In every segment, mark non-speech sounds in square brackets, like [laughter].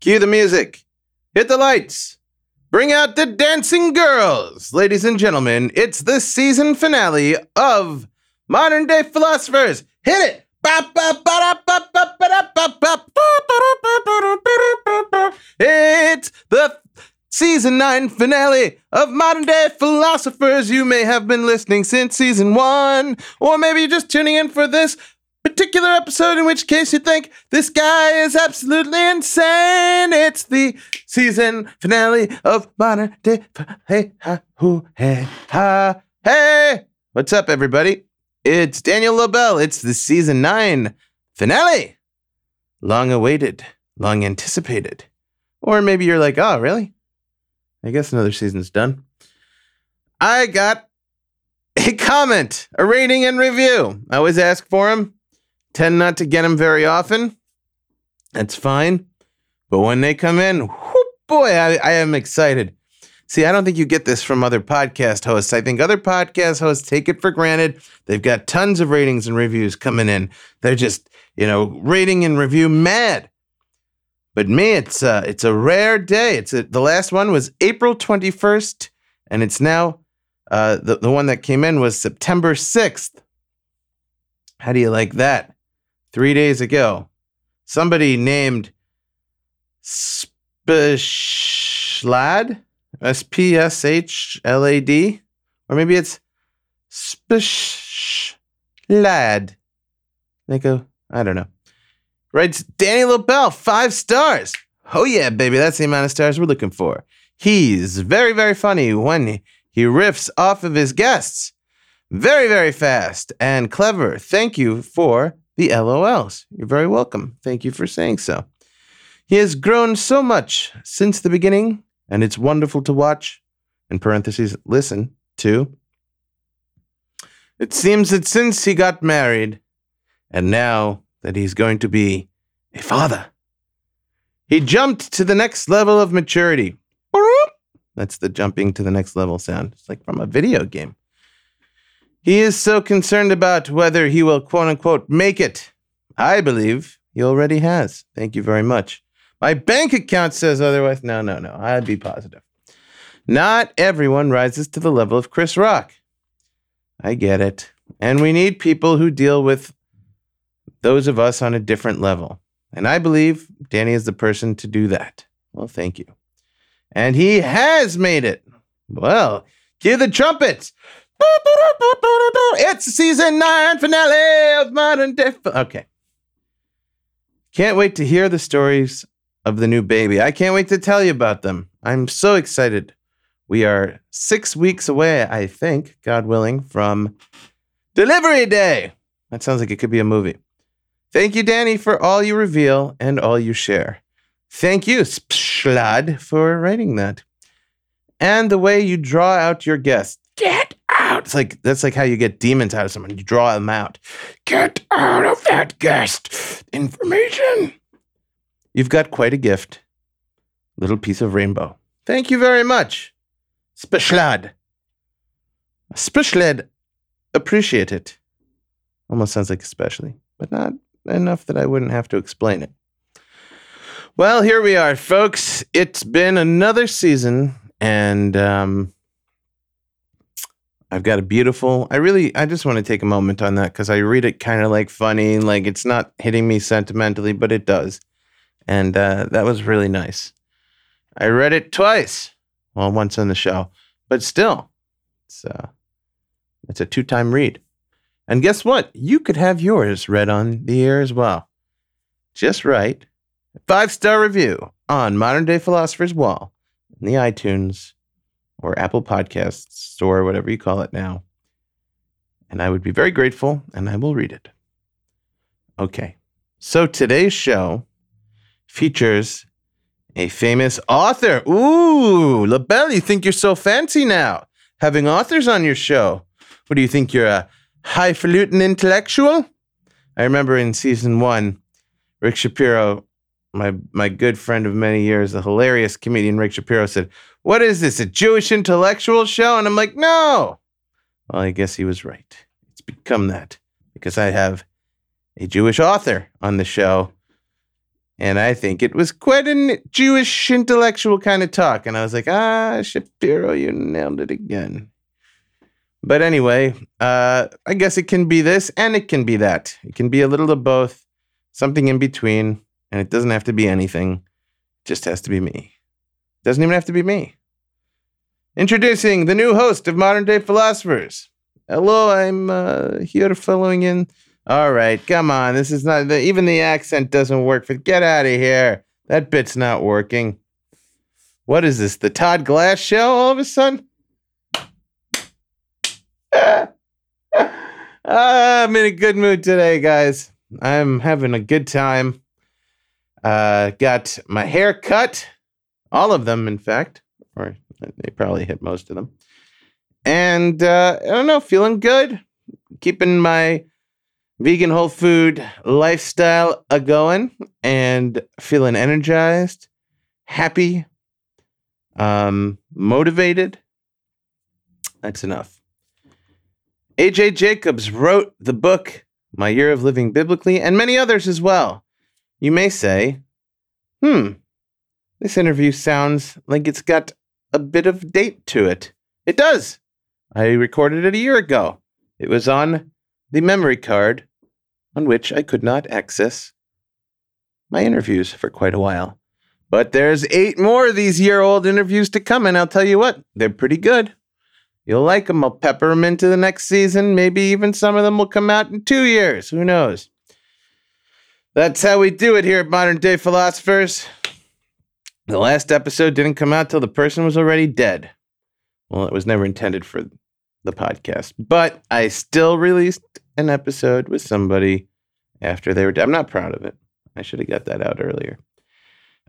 Cue the music. Hit the lights. Bring out the dancing girls. Ladies and gentlemen, it's the season finale of Modern Day Philosophers. Hit it. It's the season 9 finale of Modern Day Philosophers. You may have been listening since season 1, or maybe you're just tuning in for this particular episode, in which case you think this guy is absolutely insane. It's the season finale of Modern Day. Hey, ha, hoo, hey, ha, hey. What's up, everybody? It's Daniel Lobell. It's the season 9 finale. Long awaited, long anticipated. Or maybe you're like, oh, really? I guess another season's done. I got a comment, a rating and review. I always ask for them. Tend not to get them very often. That's fine. But when they come in, boy, I, I am excited. See, I don't think you get this from other podcast hosts. I think other podcast hosts take it for granted. They've got tons of ratings and reviews coming in. They're just, you know, rating and review mad. But me, it's uh, it's a rare day. It's a, the last one was April 21st, and it's now uh, the the one that came in was September 6th. How do you like that? Three days ago, somebody named Spshlad, S P S H L A D, or maybe it's Spshlad. They go, I don't know. Writes Danny Lobell, five stars. Oh, yeah, baby, that's the amount of stars we're looking for. He's very, very funny when he riffs off of his guests. Very, very fast and clever. Thank you for the LOLs. You're very welcome. Thank you for saying so. He has grown so much since the beginning, and it's wonderful to watch, in parentheses, listen to. It seems that since he got married, and now that he's going to be a father, he jumped to the next level of maturity. That's the jumping to the next level sound. It's like from a video game. He is so concerned about whether he will quote unquote make it. I believe he already has. Thank you very much. My bank account says otherwise. No, no, no. I'd be positive. Not everyone rises to the level of Chris Rock. I get it. And we need people who deal with those of us on a different level. And I believe Danny is the person to do that. Well, thank you. And he has made it. Well, cue the trumpets. It's season nine finale of Modern Day. Okay. Can't wait to hear the stories of the new baby. I can't wait to tell you about them. I'm so excited. We are six weeks away, I think, God willing, from delivery day. That sounds like it could be a movie. Thank you, Danny, for all you reveal and all you share. Thank you, Splad, for writing that. And the way you draw out your guests. Out. It's like that's like how you get demons out of someone. You draw them out. Get out of that guest. Information. You've got quite a gift. Little piece of rainbow. Thank you very much. Speshlad. Speshlad. Appreciate it. Almost sounds like especially, but not enough that I wouldn't have to explain it. Well, here we are, folks. It's been another season, and um, I've got a beautiful. I really, I just want to take a moment on that because I read it kind of like funny, like it's not hitting me sentimentally, but it does, and uh, that was really nice. I read it twice, well, once on the show, but still, it's uh, it's a two-time read. And guess what? You could have yours read on the air as well. Just write five-star review on Modern Day Philosopher's Wall in the iTunes or Apple Podcasts store, whatever you call it now. And I would be very grateful and I will read it. Okay. So today's show features a famous author. Ooh, Lobell, you think you're so fancy now, having authors on your show. What do you think? You're a highfalutin intellectual? I remember in season one, Rick Shapiro, my my good friend of many years, the hilarious comedian Rick Shapiro said, "What is this? A Jewish intellectual show?" And I'm like, "No." Well, I guess he was right. It's become that because I have a Jewish author on the show And I think it was quite a Jewish intellectual kind of talk. And I was like, ah, Shapiro, you nailed it again. But anyway, uh, I guess it can be this and it can be that. It can be a little of both, something in between, and it doesn't have to be anything. It just has to be me. It doesn't even have to be me. Introducing the new host of Modern Day Philosophers. Hello, I'm uh, here following in. All right, come on. This is not, the, even the accent doesn't work. For Get out of here. That bit's not working. What is this? The Todd Glass show all of a sudden? [laughs] I'm in a good mood today, guys. I'm having a good time. Uh, got my hair cut, all of them, in fact, or they probably hit most of them. And uh, I don't know, feeling good, keeping my vegan whole food lifestyle a going, and feeling energized, happy, um, motivated. That's enough. A.J. Jacobs wrote the book, My Year of Living Biblically, and many others as well. You may say, hmm, this interview sounds like it's got a bit of date to it. It does. I recorded it a year ago. It was on the memory card on which I could not access my interviews for quite a while. But there's eight more of these year old interviews to come, and I'll tell you what, they're pretty good. You'll like them. I'll pepper them into the next season. Maybe even some of them will come out in two years. Who knows? That's how we do it here at Modern Day Philosophers. The last episode didn't come out till the person was already dead. Well, it was never intended for the podcast, but I still released an episode with somebody after they were dead. I'm not proud of it. I should have got that out earlier.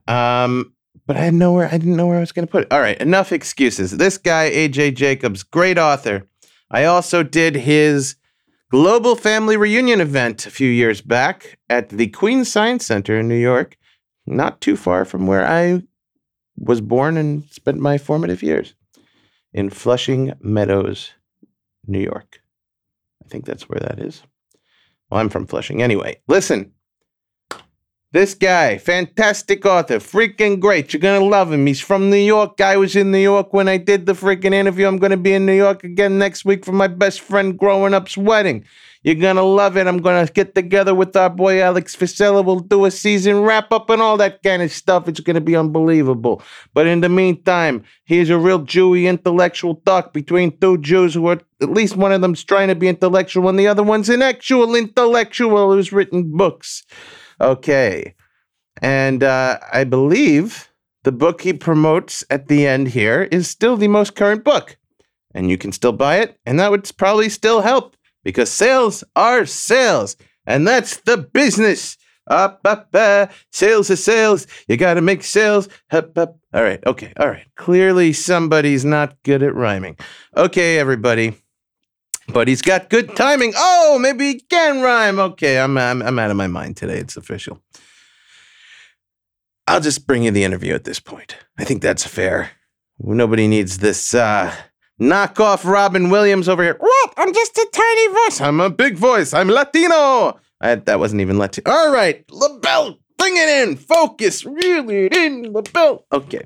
Um, but I had nowhere. I didn't know where I was going to put it. All right, enough excuses. This guy, AJ Jacobs, great author. I also did his global family reunion event a few years back at the Queen Science Center in New York, not too far from where I was born and spent my formative years in Flushing Meadows, New York. I think that's where that is. Well, I'm from Flushing. Anyway, listen, this guy, fantastic author, freaking great. You're gonna love him. He's from New York. I was in New York when I did the freaking interview. I'm gonna be in New York again next week for my best friend growing up's wedding. You're gonna love it. I'm gonna get together with our boy Alex Fisella. We'll do a season wrap up and all that kind of stuff. It's gonna be unbelievable. But in the meantime, here's a real Jewy intellectual talk between two Jews who are at least one of them's trying to be intellectual and the other one's an actual intellectual who's written books. Okay. And uh, I believe the book he promotes at the end here is still the most current book. And you can still buy it, and that would probably still help because sales are sales. And that's the business. Up, up, uh, sales is sales. You got to make sales. Up, up. All right. Okay. All right. Clearly, somebody's not good at rhyming. Okay, everybody but he's got good timing. Oh, maybe he can rhyme. Okay, I'm, I'm, I'm out of my mind today. It's official. I'll just bring you the interview at this point. I think that's fair. Nobody needs this uh, knockoff Robin Williams over here. What? I'm just a tiny voice. I'm a big voice. I'm Latino. I, that wasn't even Latino. All right, Lobell, bring it in. Focus. Reel it in, Lobell. Okay.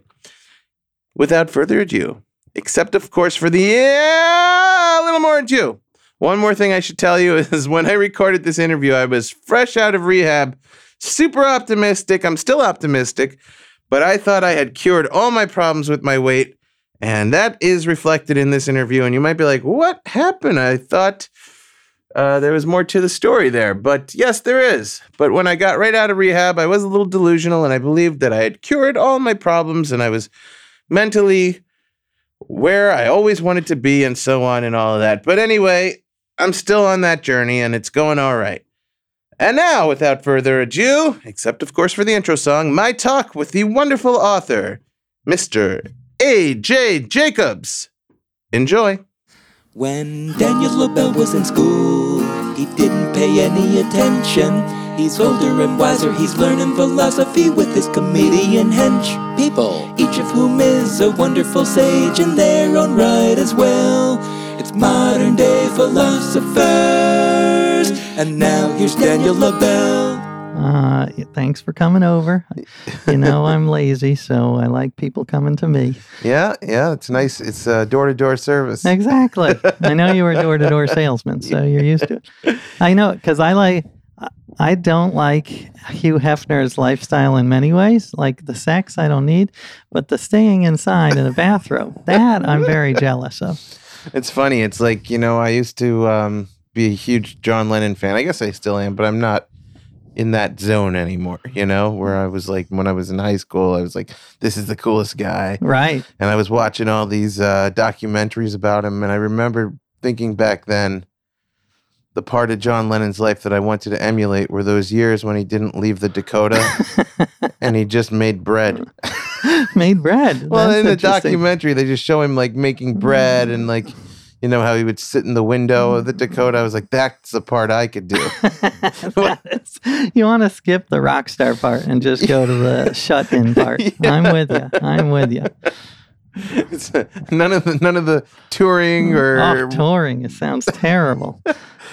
Without further ado, except of course for the yeah, a little more ado. One more thing I should tell you [laughs] is when I recorded this interview, I was fresh out of rehab, super optimistic. I'm still optimistic, but I thought I had cured all my problems with my weight. And that is reflected in this interview. And you might be like, what happened? I thought uh, there was more to the story there. But yes, there is. But when I got right out of rehab, I was a little delusional and I believed that I had cured all my problems and I was mentally where I always wanted to be and so on and all of that. But anyway, I'm still on that journey and it's going all right. And now, without further ado, except of course for the intro song, my talk with the wonderful author, Mr. A.J. Jacobs. Enjoy. When Daniel Lobell was in school, he didn't pay any attention. He's older and wiser, he's learning philosophy with his comedian hench people, each of whom is a wonderful sage in their own right as well. It's modern day philosophers. And now here's Daniel Lobell. Uh, thanks for coming over. You know I'm lazy, so I like people coming to me. Yeah, yeah, it's nice. It's uh, door to door service. Exactly. I know you were a door to door salesman, so you're used to it. I know because I like. I don't like Hugh Hefner's lifestyle in many ways. Like the sex, I don't need, but the staying inside in a bathrobe, [laughs] that I'm very jealous of. It's funny. It's like you know, I used to um, be a huge John Lennon fan. I guess I still am, but I'm not in that zone anymore. You know, where I was like when I was in high school, I was like, "This is the coolest guy," Right. and I was watching all these uh, documentaries about him, and I remember thinking back then. The part of John Lennon's life that I wanted to emulate were those years when he didn't leave the Dakota [laughs] and he just made bread. [laughs] Made bread. Well, That's in the documentary, they just show him like making mm. bread and like, you know, how he would sit in the window of the Dakota. I was like, that's the part I could do. [laughs] Is- you want to skip the rock star part and just go to the shut in part. I'm with you. I'm with you. It's, none of the none of the touring or. Off touring. It sounds terrible.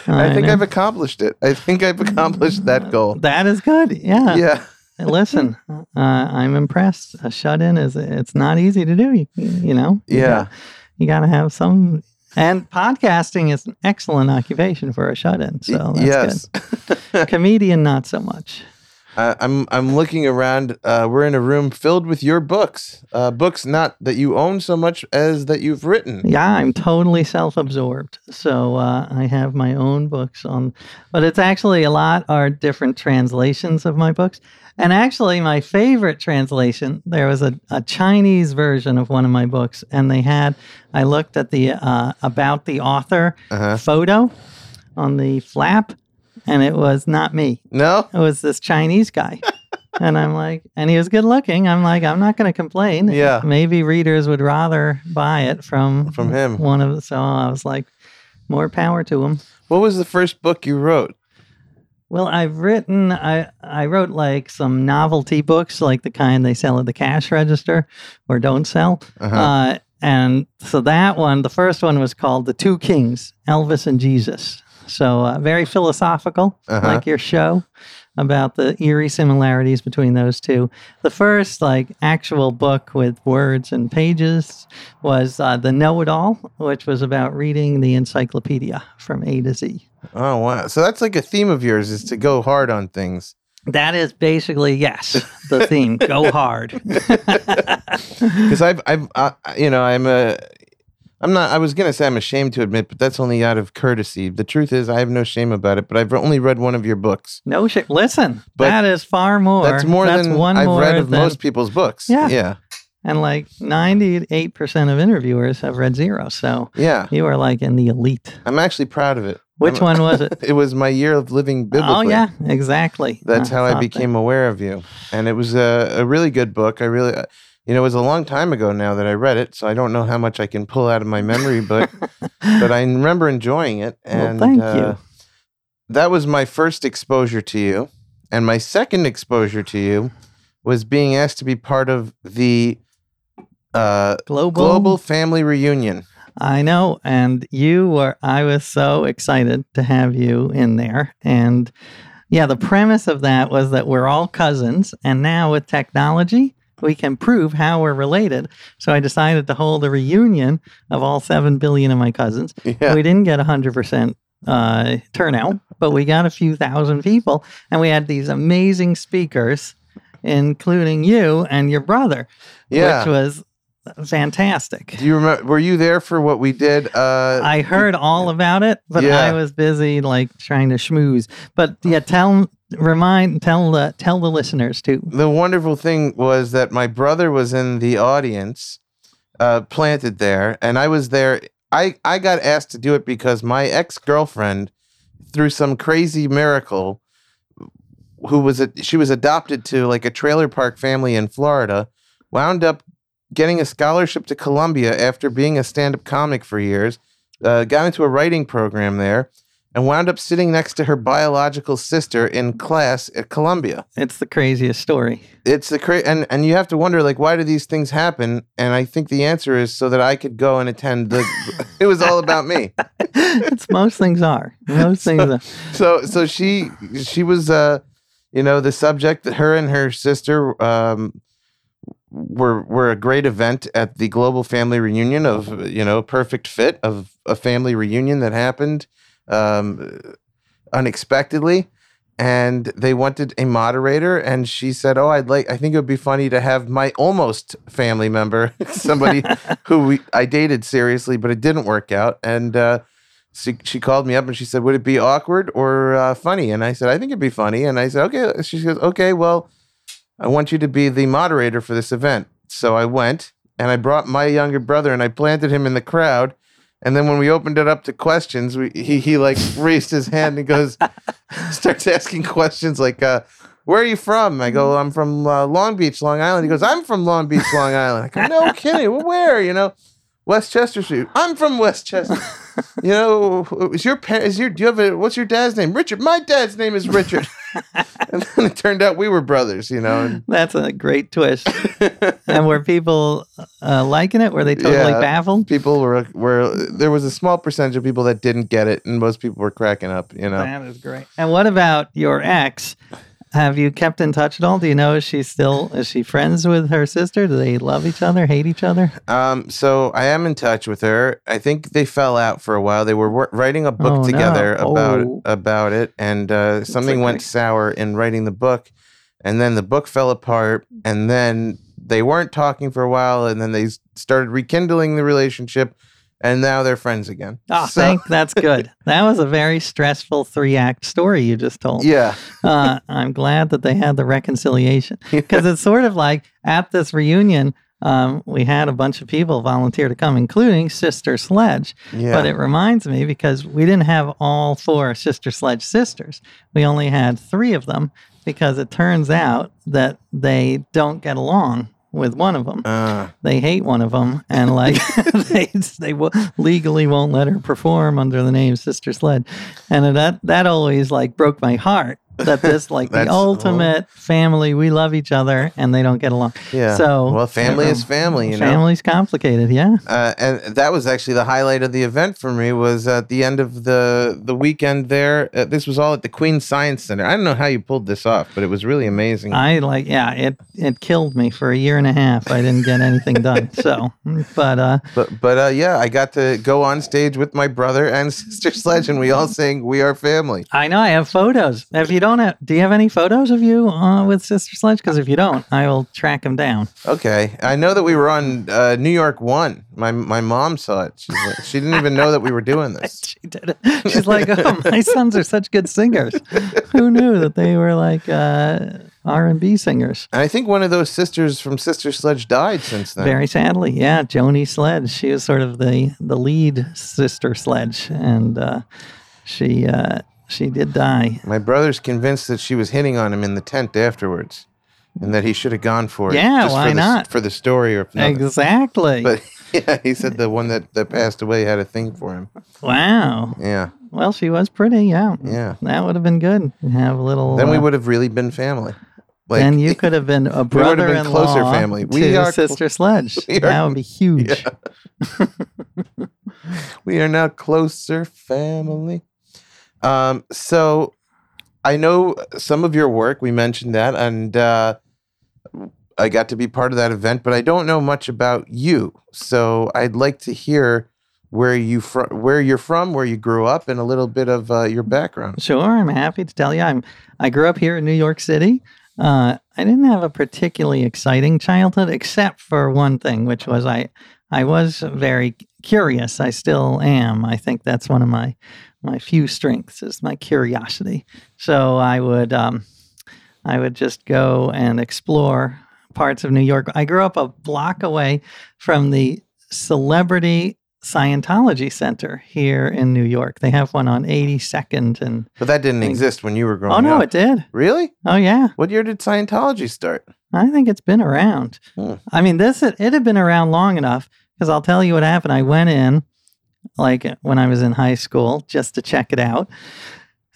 I think know. I've accomplished it. I think I've accomplished that goal. [laughs] That is good. Yeah. Yeah. Listen, uh, I'm impressed. A shut in is it's not easy to do. You, you know. You Yeah. you got to have some. And podcasting is an excellent occupation for a shut in. So that's yes. good. Comedian, not so much. Uh, I'm I'm looking around. Uh, we're in a room filled with your books. Uh, books not that you own so much as that you've written. Yeah, I'm totally self-absorbed. So uh, I have my own books on, but it's actually a lot are different translations of my books. And actually, my favorite translation there was a, a Chinese version of one of my books, and they had I looked at the uh, about the author Uh-huh. photo on the flap, and it was not me. No. It was this Chinese guy. [laughs] And I'm like, and he was good looking. I'm like, I'm not going to complain. Yeah. Maybe readers would rather buy it from From him. One of the, so I was like, more power to him. What was the first book you wrote? Well, I've written, I, I wrote like some novelty books, like the kind they sell at the cash register or don't sell. Uh-huh. Uh, and so that one, the first one was called The Two Kings, Elvis and Jesus. So uh, very philosophical, Uh-huh. like your show about the eerie similarities between those two. The first, like, actual book with words and pages was uh, The Know It All, which was about reading the encyclopedia from A to Z. Oh wow! So that's like a theme of yours is to go hard on things. That is basically, yes, the theme. Go hard. [laughs] Because I've, I've, uh, you know, I'm a, I'm not. I was gonna say I'm ashamed to admit, but that's only out of courtesy. The truth is, I have no shame about it. But I've only read one of your books. No shame. Listen, But that is far more. That's more That's than one I've read of than, most people's books. Yeah. yeah, And like 98% of interviewers have read zero. So yeah. you are like in the elite. I'm actually proud of it. Which I'm- one was it? [laughs] It was my year of living biblically. Oh, yeah, exactly. That's how I became aware of you, and it was a, a really good book. I really, uh, you know, it was a long time ago now that I read it, so I don't know how much I can pull out of my memory, but [laughs] but I remember enjoying it. Well, And thank uh, you. That was my first exposure to you, and my second exposure to you was being asked to be part of the uh. Global. global family reunion. I know. And you were, I was so excited to have you in there. And yeah, the premise of that was that we're all cousins. And now with technology, we can prove how we're related. So I decided to hold a reunion of all 7 billion of my cousins. Yeah, We didn't get 100% uh, turnout, but we got a few thousand people. And we had these amazing speakers, including you and your brother, yeah. which was fantastic. Do you remember? Were you there for what we did? Uh, I heard all about it, but Yeah. I was busy like trying to schmooze. But yeah, tell, remind, tell the tell the listeners too. the wonderful thing was that my brother was in the audience, uh, planted there, and I was there. I, I got asked to do it because my ex girlfriend, through some crazy miracle, who was a, she was adopted to like a trailer park family in Florida, wound up getting a scholarship to Columbia after being a stand up comic for years, uh, got into a writing program there, and wound up sitting next to her biological sister in class at Columbia It's the craziest story. it's the cra- and and you have to wonder like why do these things happen and i think the answer is so that i could go and attend the [laughs] it was all about me [laughs] it's most things are. Most [laughs] things are. so so she she was uh you know, the subject that her and her sister um, were were a great event at the global family reunion of you know perfect fit of a family reunion that happened um, unexpectedly and they wanted a moderator and she said oh i'd like i think it would be funny to have my almost family member [laughs] somebody [laughs] who we, i dated seriously but it didn't work out. And uh, she, she called me up and she said would it be awkward or uh, funny? And i said i think it'd be funny. And i said okay. She goes okay well i want you to be the moderator for this event. So i went and i brought my younger brother and i planted him in the crowd and then when we opened it up to questions, we, he he like raised his hand and goes, [laughs] starts asking questions like, uh, "Where are you from?" I go, "I'm from uh, Long Beach, Long Island." He goes, "I'm from Long Beach, Long Island." I go, "No kidding? Where? You know, Westchester Street. I'm from Westchester. [laughs] you know, is your pa- is your do you have a what's your dad's name? Richard. My dad's name is Richard." [laughs] and then it turned out we were brothers. You know, and That's a great twist. [laughs] and were people uh, liking it? Were they totally Yeah. baffled? people were were there was a small percentage of people that didn't get it, and most people were cracking up. You know. That is great. And what about your ex? Have you kept in touch at all? Do you know is she still is she friends with her sister? Do they love each other, hate each other? Um, so I am in touch with her. I think they fell out for a while. They were wor- writing a book Oh, no. together about Oh. about it, and uh, something went sour in writing the book, and then the book fell apart, and then they weren't talking for a while, and then they s- started rekindling the relationship, and now they're friends again. Oh, So- thank that's good. [laughs] That was a very stressful three act story you just told. Yeah, uh, I'm glad that they had the reconciliation because it's sort of like at this reunion, um, we had a bunch of people volunteer to come, including Sister Sledge. yeah. But it reminds me because we didn't have all four Sister Sledge sisters, we only had three of them because it turns out that they don't get along with one of them. uh, They hate one of them, and like [laughs] [laughs] they they legally won't let her perform under the name Sister Sledge, and that that always like broke my heart that this like the ultimate family we love each other and they don't get along. yeah. So well, family is um, family. You know. Family's complicated, yeah. uh, and that was actually the highlight of the event for me was at the end of the the weekend there uh, this was all at the queen science center i don't know how you pulled this off but it was really amazing I like yeah, it it killed me for a year and a half. I didn't get anything done. [laughs] So, but uh but but uh, yeah i got to go on stage with my brother and [laughs] sister sledge and we all sang we are family I know I have photos. If you don't have, do you have any photos of you uh, with Sister Sledge? Because if you don't, I will track them down. okay i know that we were on uh, new york one my my mom saw it She's like, she didn't even know that we were doing this [laughs] She did it. She's like, "Oh, my [laughs] sons are such good singers. Who knew that they were like uh, R and B singers?" and i think one of those sisters from sister sledge died since then Very sadly, yeah. Joni Sledge. She was sort of the the lead sister Sledge, and uh, she uh, she did die. my brother's convinced that she was hitting on him in the tent afterwards and that he should have gone for it Yeah, just why for the, not? for the story or. Exactly. But [laughs] yeah, he said the one that, that passed away had a thing for him. wow. Yeah, Well, she was pretty. Yeah. yeah. That would have been good. Have a little. Then we uh, would have really been family. Like, then [laughs] you could have been a brother been closer family. We to are Sister Sledge. [laughs] are- that would be huge. we are now closer family. Um, so I know some of your work. We mentioned that, and uh, I got to be part of that event, but I don't know much about you. So I'd like to hear where you from, where you're from, where you grew up, and a little bit of uh, your background. Sure, I'm happy to tell you. I'm. I grew up here in New York City. Uh, I didn't have a particularly exciting childhood, except for one thing, which was I. I was very curious. I still am. I think that's one of my my few strengths is my curiosity. So I would um, I would just go and explore parts of New York. I grew up a block away from the Celebrity Scientology Center here in New York. They have one on 82nd and But that didn't Thank- exist when you were growing up. Oh no, up. it did. Really? Oh yeah. What year did Scientology start? I think it's been around. Hmm. I mean, this it had been around long enough because I'll tell you what happened. I went in like when I was in high school just to check it out.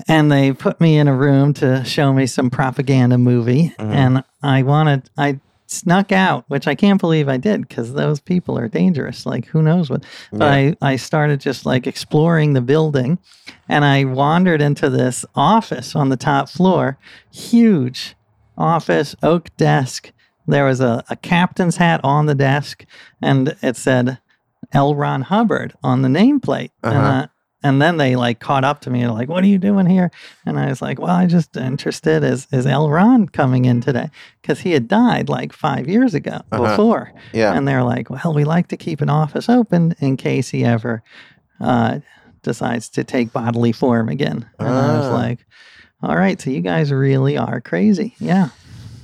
And they put me in a room to show me some propaganda movie Mhm. and I wanted I snuck out, which I can't believe I did because those people are dangerous. Like, who knows what? But I, I started just like exploring the building and I wandered into this office on the top floor, huge office, oak desk. There was a, a captain's hat on the desk and it said L. Ron Hubbard on the nameplate. And, Uh-huh. uh, and then they like caught up to me and like, what are you doing here? And I was like, well, I just interested. Is is L. Ron coming in today? Because he had died like five years ago Uh-huh. before. Yeah. And they're like, well, we like to keep an office open in case he ever uh, decides to take bodily form again. And I was Ah. like, all right, so you guys really are crazy. Yeah.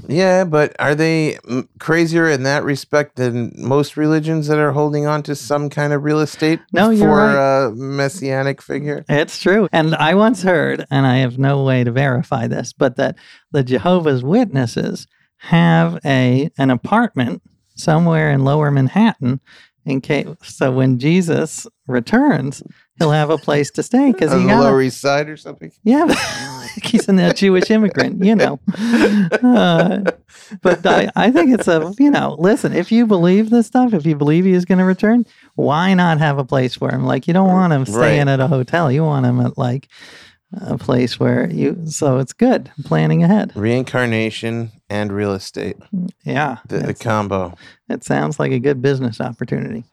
Yeah, but are they mm, crazier in that respect than most religions that are holding on to some kind of real estate No, you're for right. a messianic figure? It's true. And I once heard, and I have no way to verify this, but that the Jehovah's Witnesses have a an apartment somewhere in lower Manhattan in case so when Jesus returns, he'll have a place to stay because On he the got Lower East Side or something? Yeah, [laughs] he's a [laughs] Jewish immigrant, you know. Uh, but I, I think it's a, you know, listen, if you believe this stuff, if you believe he is going to return, why not have a place for him? Like, you don't want him staying Right. at a hotel. You want him at like a place where you, so it's good planning ahead. Reincarnation and real estate, Yeah. the, the combo. it sounds like a good business opportunity.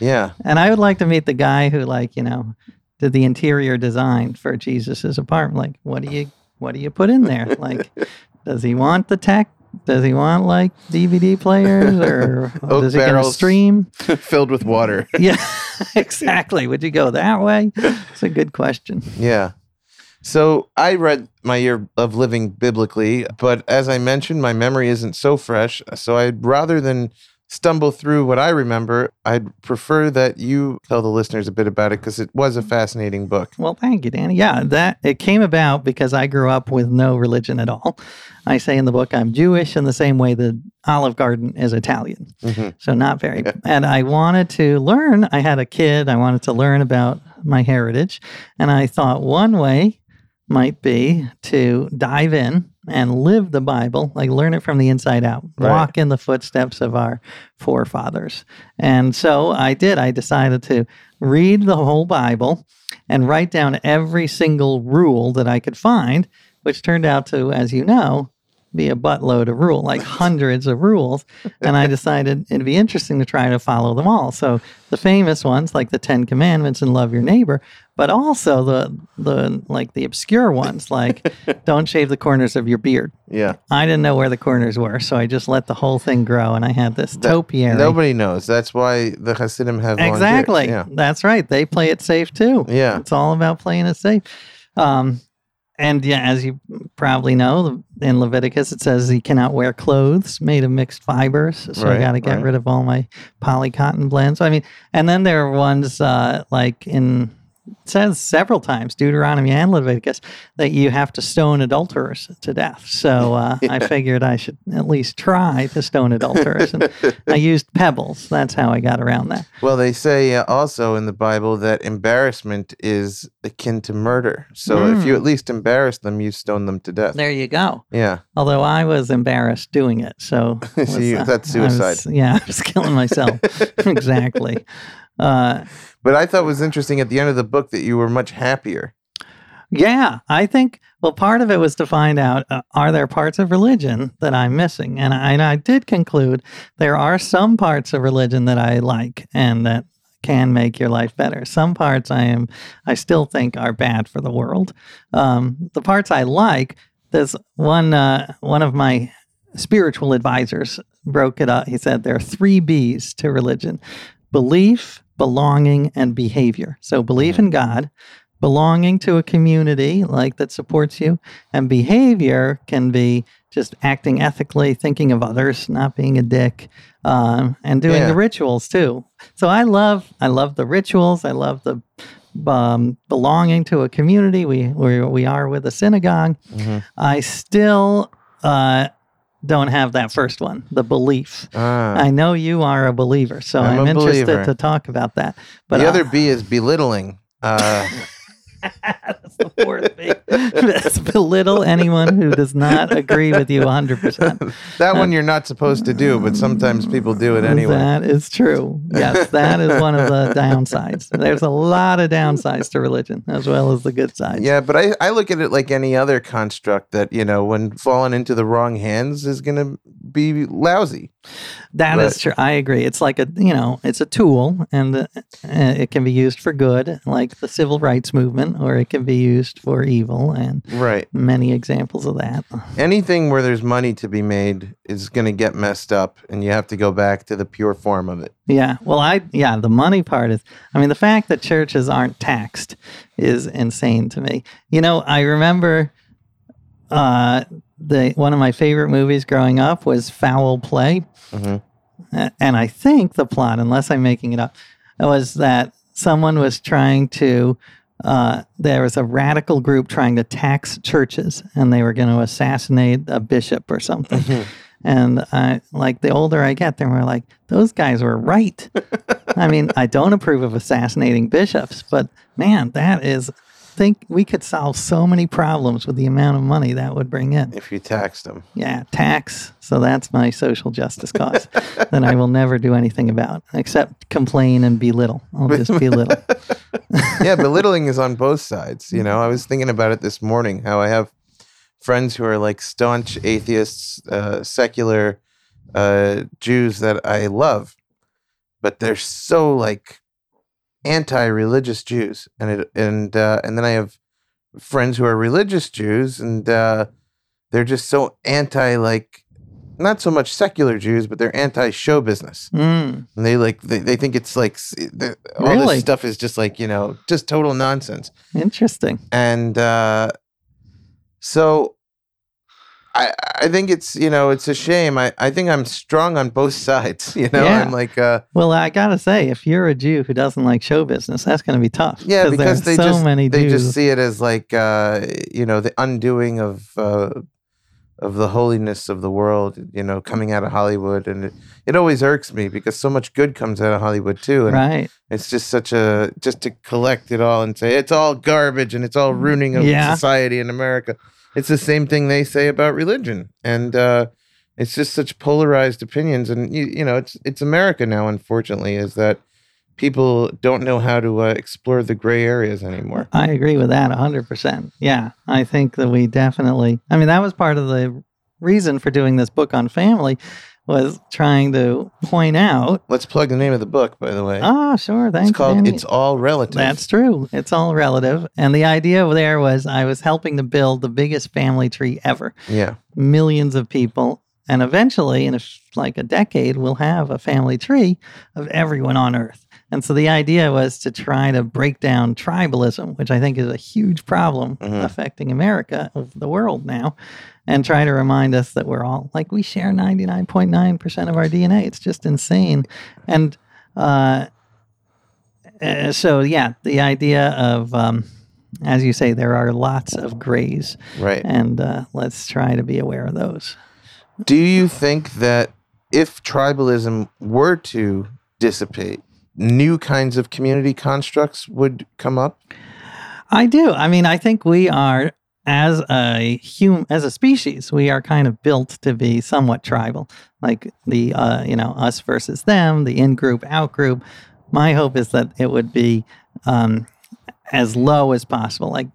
Yeah. And I would like to meet the guy who, like, you know, did the interior design for Jesus's apartment. Like, what do you what do you put in there? [laughs] Like, does he want the tech? Does he want like DVD players or [laughs] Oak does he to barrels. stream? [laughs] Filled with water. Yeah, exactly. Would you go that way? It's a good question. Yeah. So I read my year of living biblically, but as I mentioned, my memory isn't so fresh. So I'd rather than stumble through what I remember, I'd prefer that you tell the listeners a bit about it because it was a fascinating book. Well, thank you, Danny. Yeah, that it came about because I grew up with no religion at all. I say in the book I'm Jewish in the same way the Olive Garden is Italian. Mhm. So not very. And I wanted to learn. I had a kid. I wanted to learn about my heritage, and I thought one way might be to dive in and live the Bible, like learn it from the inside out, Right. walk in the footsteps of our forefathers. And so I did. I decided to read the whole Bible and write down every single rule that I could find, which turned out to, as you know, be a buttload of rule, like hundreds of rules. And I [laughs] decided it'd be interesting to try to follow them all. So the famous ones, like the Ten Commandments and love your neighbor, but also the the like the obscure ones, like [laughs] don't shave the corners of your beard. Yeah. I didn't know where the corners were, so I just let the whole thing grow, and I had this topiary. Nobody knows. That's why the Hasidim have. Exactly. Yeah. That's right. They play it safe too. Yeah. It's all about playing it safe. Um, and yeah, as you probably know, in Leviticus it says he cannot wear clothes made of mixed fibers. So I got to get right. rid of all my poly cotton blends. I mean, and then there are ones uh, like in says several times Deuteronomy and Leviticus that you have to stone adulterers to death. So uh, [laughs] I figured I should at least try to stone adulterers. And [laughs] I used pebbles. That's how I got around that. Well, they say uh, also in the Bible that embarrassment is akin to murder. So if you Mm. at least embarrass them, you stone them to death. There you go. Yeah. Although I was embarrassed doing it, so [laughs] So you- uh, that's I was- suicide. yeah, I was killing myself. exactly. Uh, But I thought it was interesting at the end of the book that you were much happier. yeah, I think. Well, part of it was to find out uh, are there parts of religion that I'm missing, and I, and I did conclude there are some parts of religion that I like and that can make your life better. Some parts I am, I still think are bad for the world. Um, the parts I like, there's one uh, one of my spiritual advisors broke it up. He said there are three B's to religion: belief, belonging, and behavior. So belief in God, belonging to a community like that supports you, and behavior can be just acting ethically, thinking of others, not being a dick, um, and doing Yeah. the rituals too. So I love, I love the rituals. I love the um, belonging to a community. We we we are with a synagogue. Mhm. I still uh, don't have that first one, the belief. Ah. I know you are a believer, so I'm I'm, interested believer. to talk about that. But the uh, other B is belittling. Uh, [laughs] [laughs] That's the fourth thing. That's belittle anyone who does not agree with you 100%. that one you're not supposed to do, but sometimes people do it anyway. That is true. Yes, that is one of the downsides. There's a lot of downsides to religion as well as the good sides. Yeah, but I, I look at it like any other construct that, you know, when fallen into the wrong hands is going to be lousy. That is But- true. I agree. It's like a, you know, it's a tool and uh, it can be used for good, like the civil rights movement, or it can be used for evil, and Right. many examples of that. Anything where there's money to be made is going to get messed up, and you have to go back to the pure form of it. Yeah. Well, I, yeah, the money part is, I mean, the fact that churches aren't taxed is insane to me. You know, I remember uh, the one of my favorite movies growing up was Foul Play. Mhm. And I think the plot, unless I'm making it up, was that someone was trying to, uh, there was a radical group trying to tax churches and they were going to assassinate a bishop or something. And I, like the older I get, the more like those guys were right. [laughs] I mean, I don't approve of assassinating bishops, but man, that is, think we could solve so many problems with the amount of money that would bring in. If you taxed them. Yeah, tax. So that's my social justice cause [laughs] that I will never do anything about except complain and belittle. I'll just belittle. [laughs] [laughs] yeah, belittling is on both sides. You know, I was thinking about it this morning how I have friends who are like staunch atheists, uh, secular uh, Jews that I love, but they're so like anti-religious Jews, and it and uh, and then I have friends who are religious Jews, and uh, they're just so anti like. Not so much secular Jews, but they're anti-show business. Mm, And they like they, they think it's like all Really? this stuff is just like you know just total nonsense. interesting. And uh, so I I think it's you know it's a shame. I, I think I'm strong on both [laughs] sides. You know Yeah. I'm like uh, Well, I gotta say, if you're a Jew who doesn't like show business, that's gonna be tough. yeah because they so just many they Jews. just see it as like uh, you know the undoing of. Uh, of the holiness of the world, you know, coming out of Hollywood, and it, it always irks me because so much good comes out of Hollywood too, and right. It's just such a just to collect it all and say it's all garbage and it's all ruining of Yeah. society in America. It's the same thing they say about religion, and uh, it's just such polarized opinions. And you, you know, it's it's America now. Unfortunately, is that people don't know how to uh, explore the gray areas anymore. I agree with that 100%. Yeah, I think that we definitely, I mean, that was part of the reason for doing this book on family was trying to point out, Let's plug the name of the book, by the way. oh, sure, thanks. it's called Danny. "It's All Relative." That's true. It's all relative. And the idea there was I was helping to build the biggest family tree ever. yeah, Millions of people. And eventually, in a, like a decade, we'll have a family tree of everyone on Earth. And so the idea was to try to break down tribalism, which I think is a huge problem Mhm. affecting America of the world now, and try to remind us that we're all like we share 99.9% of our DNA. It's just insane. And uh, uh, so, yeah, the idea of, um, as you say, there are lots of grays, right. and uh, let's try to be aware of those. Do you think that if tribalism were to dissipate, new kinds of community constructs would come up? I do. I mean, I think we are as a hum as a species, we are kind of built to be somewhat tribal, like the uh, you know us versus them, the in group out group. My hope is that it would be um, as low as possible. Like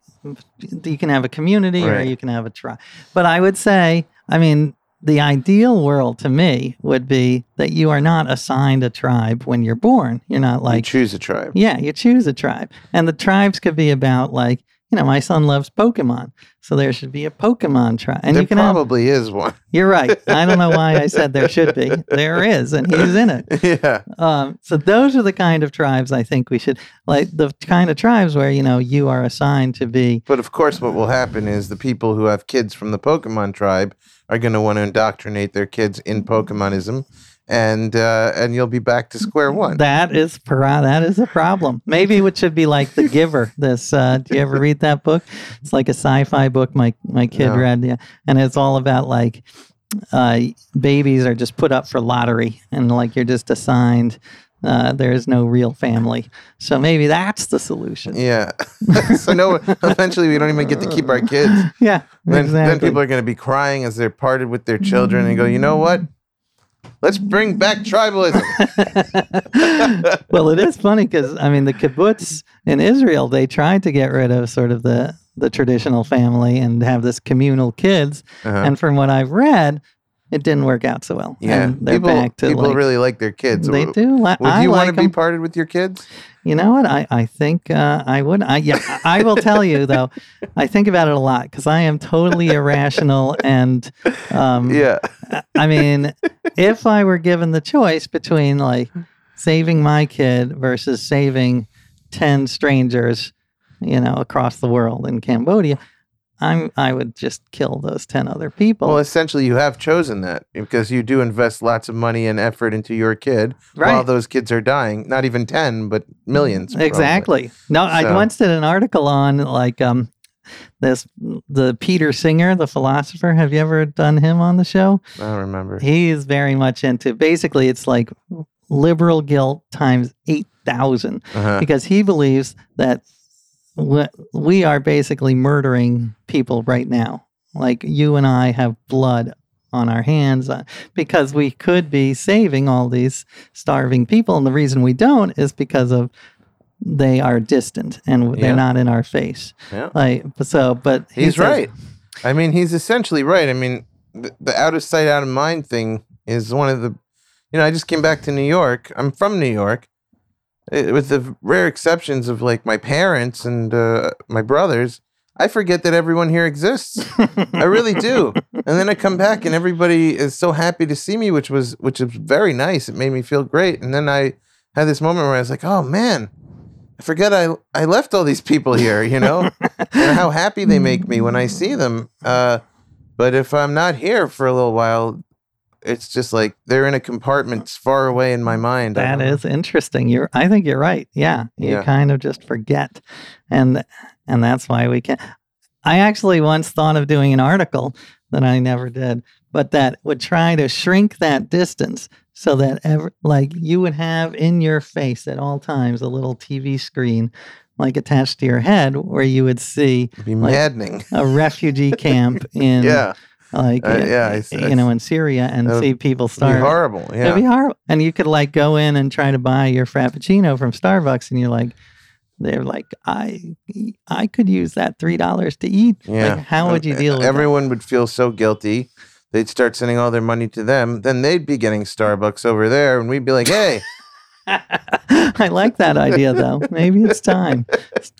you can have a community or you can have a tribe, but I would say, I mean. The ideal world to me would be that you are not assigned a tribe when you're born. You're not like you like choose a tribe. yeah, you choose a tribe. And the tribes could be about like, you know, my son loves Pokemon. So there should be a Pokemon tribe. And there you can have, probably is one. [laughs] you're right. I don't know why I said there should be. [laughs] There is, and he's in it. yeah. Um, so those are the kind of tribes I think we should like the kind of tribes where, you know, you are assigned to be But of course, what will happen is the people who have kids from the Pokemon tribe are going to want to indoctrinate their kids in Pokemonism, and uh, and you'll be back to square one. that is para- that is a problem. Maybe it should be like The Giver. This uh, do you ever read that book? It's like a sci-fi book my my kid No. read, yeah, and it's all about like uh, babies are just put up for lottery, and like you're just assigned uh, there is no real family. So maybe that's the solution. Yeah. [laughs] so no, eventually we don't even get to keep our kids. [laughs] Yeah, Then, exactly. then people are going to be crying as they're parted with their children and go, you know what? Let's bring back tribalism. [laughs] well, it is funny because I mean, the kibbutz in Israel, they tried to get rid of sort of the the traditional family and have this communal kids. Uh-huh. And from what I've read, it didn't work out so well. yeah. and they're people back to people like really like their kids. they do. Would I you like want to be 'em. parted with your kids? You know what? I, I think uh, I would. I yeah. I will tell you though. I think about it a lot because I am totally irrational and um, Yeah. I mean, if I were given the choice between like saving my kid versus saving 10 strangers, you know, across the world in Cambodia, I'm I would just kill those 10 other people. Well, essentially, you have chosen that because you do invest lots of money and effort into your kid while those kids are dying. Not even 10, but millions. probably. exactly. No, I once did an article on like um this the Peter Singer, the philosopher. Have you ever done him on the show? I don't remember. He is very much into basically it's like liberal guilt times 8,000 Uh-huh. because he believes that we- we are basically murdering people right now. Like you and I have blood on our hands uh, because we could be saving all these starving people. And the reason we don't is because of they are distant and they're Yeah. not in our face. Yeah. Like so, but he He's says- right. I mean, he's essentially right. I mean, the, the out of sight, out of mind thing is one of the, you know, I just came back to New York. I'm from New York, eh, with the rare exceptions of like my parents and uh, my brothers. I forget that everyone here exists. I really do. [laughs] And then I come back and everybody is so happy to see me, which was which is very nice. It made me feel great. And then I had this moment where I was like, oh man, I forget I I left all these people here, you know, [laughs] and how happy they make me when I see them. Uh, but if I'm not here for a little while, it's just like they're in a compartment far away in my mind. That is interesting. You're I think you're right. Yeah. You Yeah. kind of just forget. And and that's why we can I actually once thought of doing an article that I never did, but that would try to shrink that distance so that ever like you would have in your face at all times a little TV screen like attached to your head where you would see It'd be like- maddening. a refugee camp [laughs] in yeah, like Uh, yeah, I s- I you know in Syria and see people starve. horrible. It'd be horrible. And you could like go in and try to buy your frappuccino from Starbucks, and you're like, they're like, I, I could use that three dollars to eat. yeah. Like, how would you Uh, deal with Everyone would feel so guilty. They'd start sending all their money to them. Then they'd be getting Starbucks over there, and we'd be like, "Hey, that? [laughs] I like that idea though. Maybe it's time.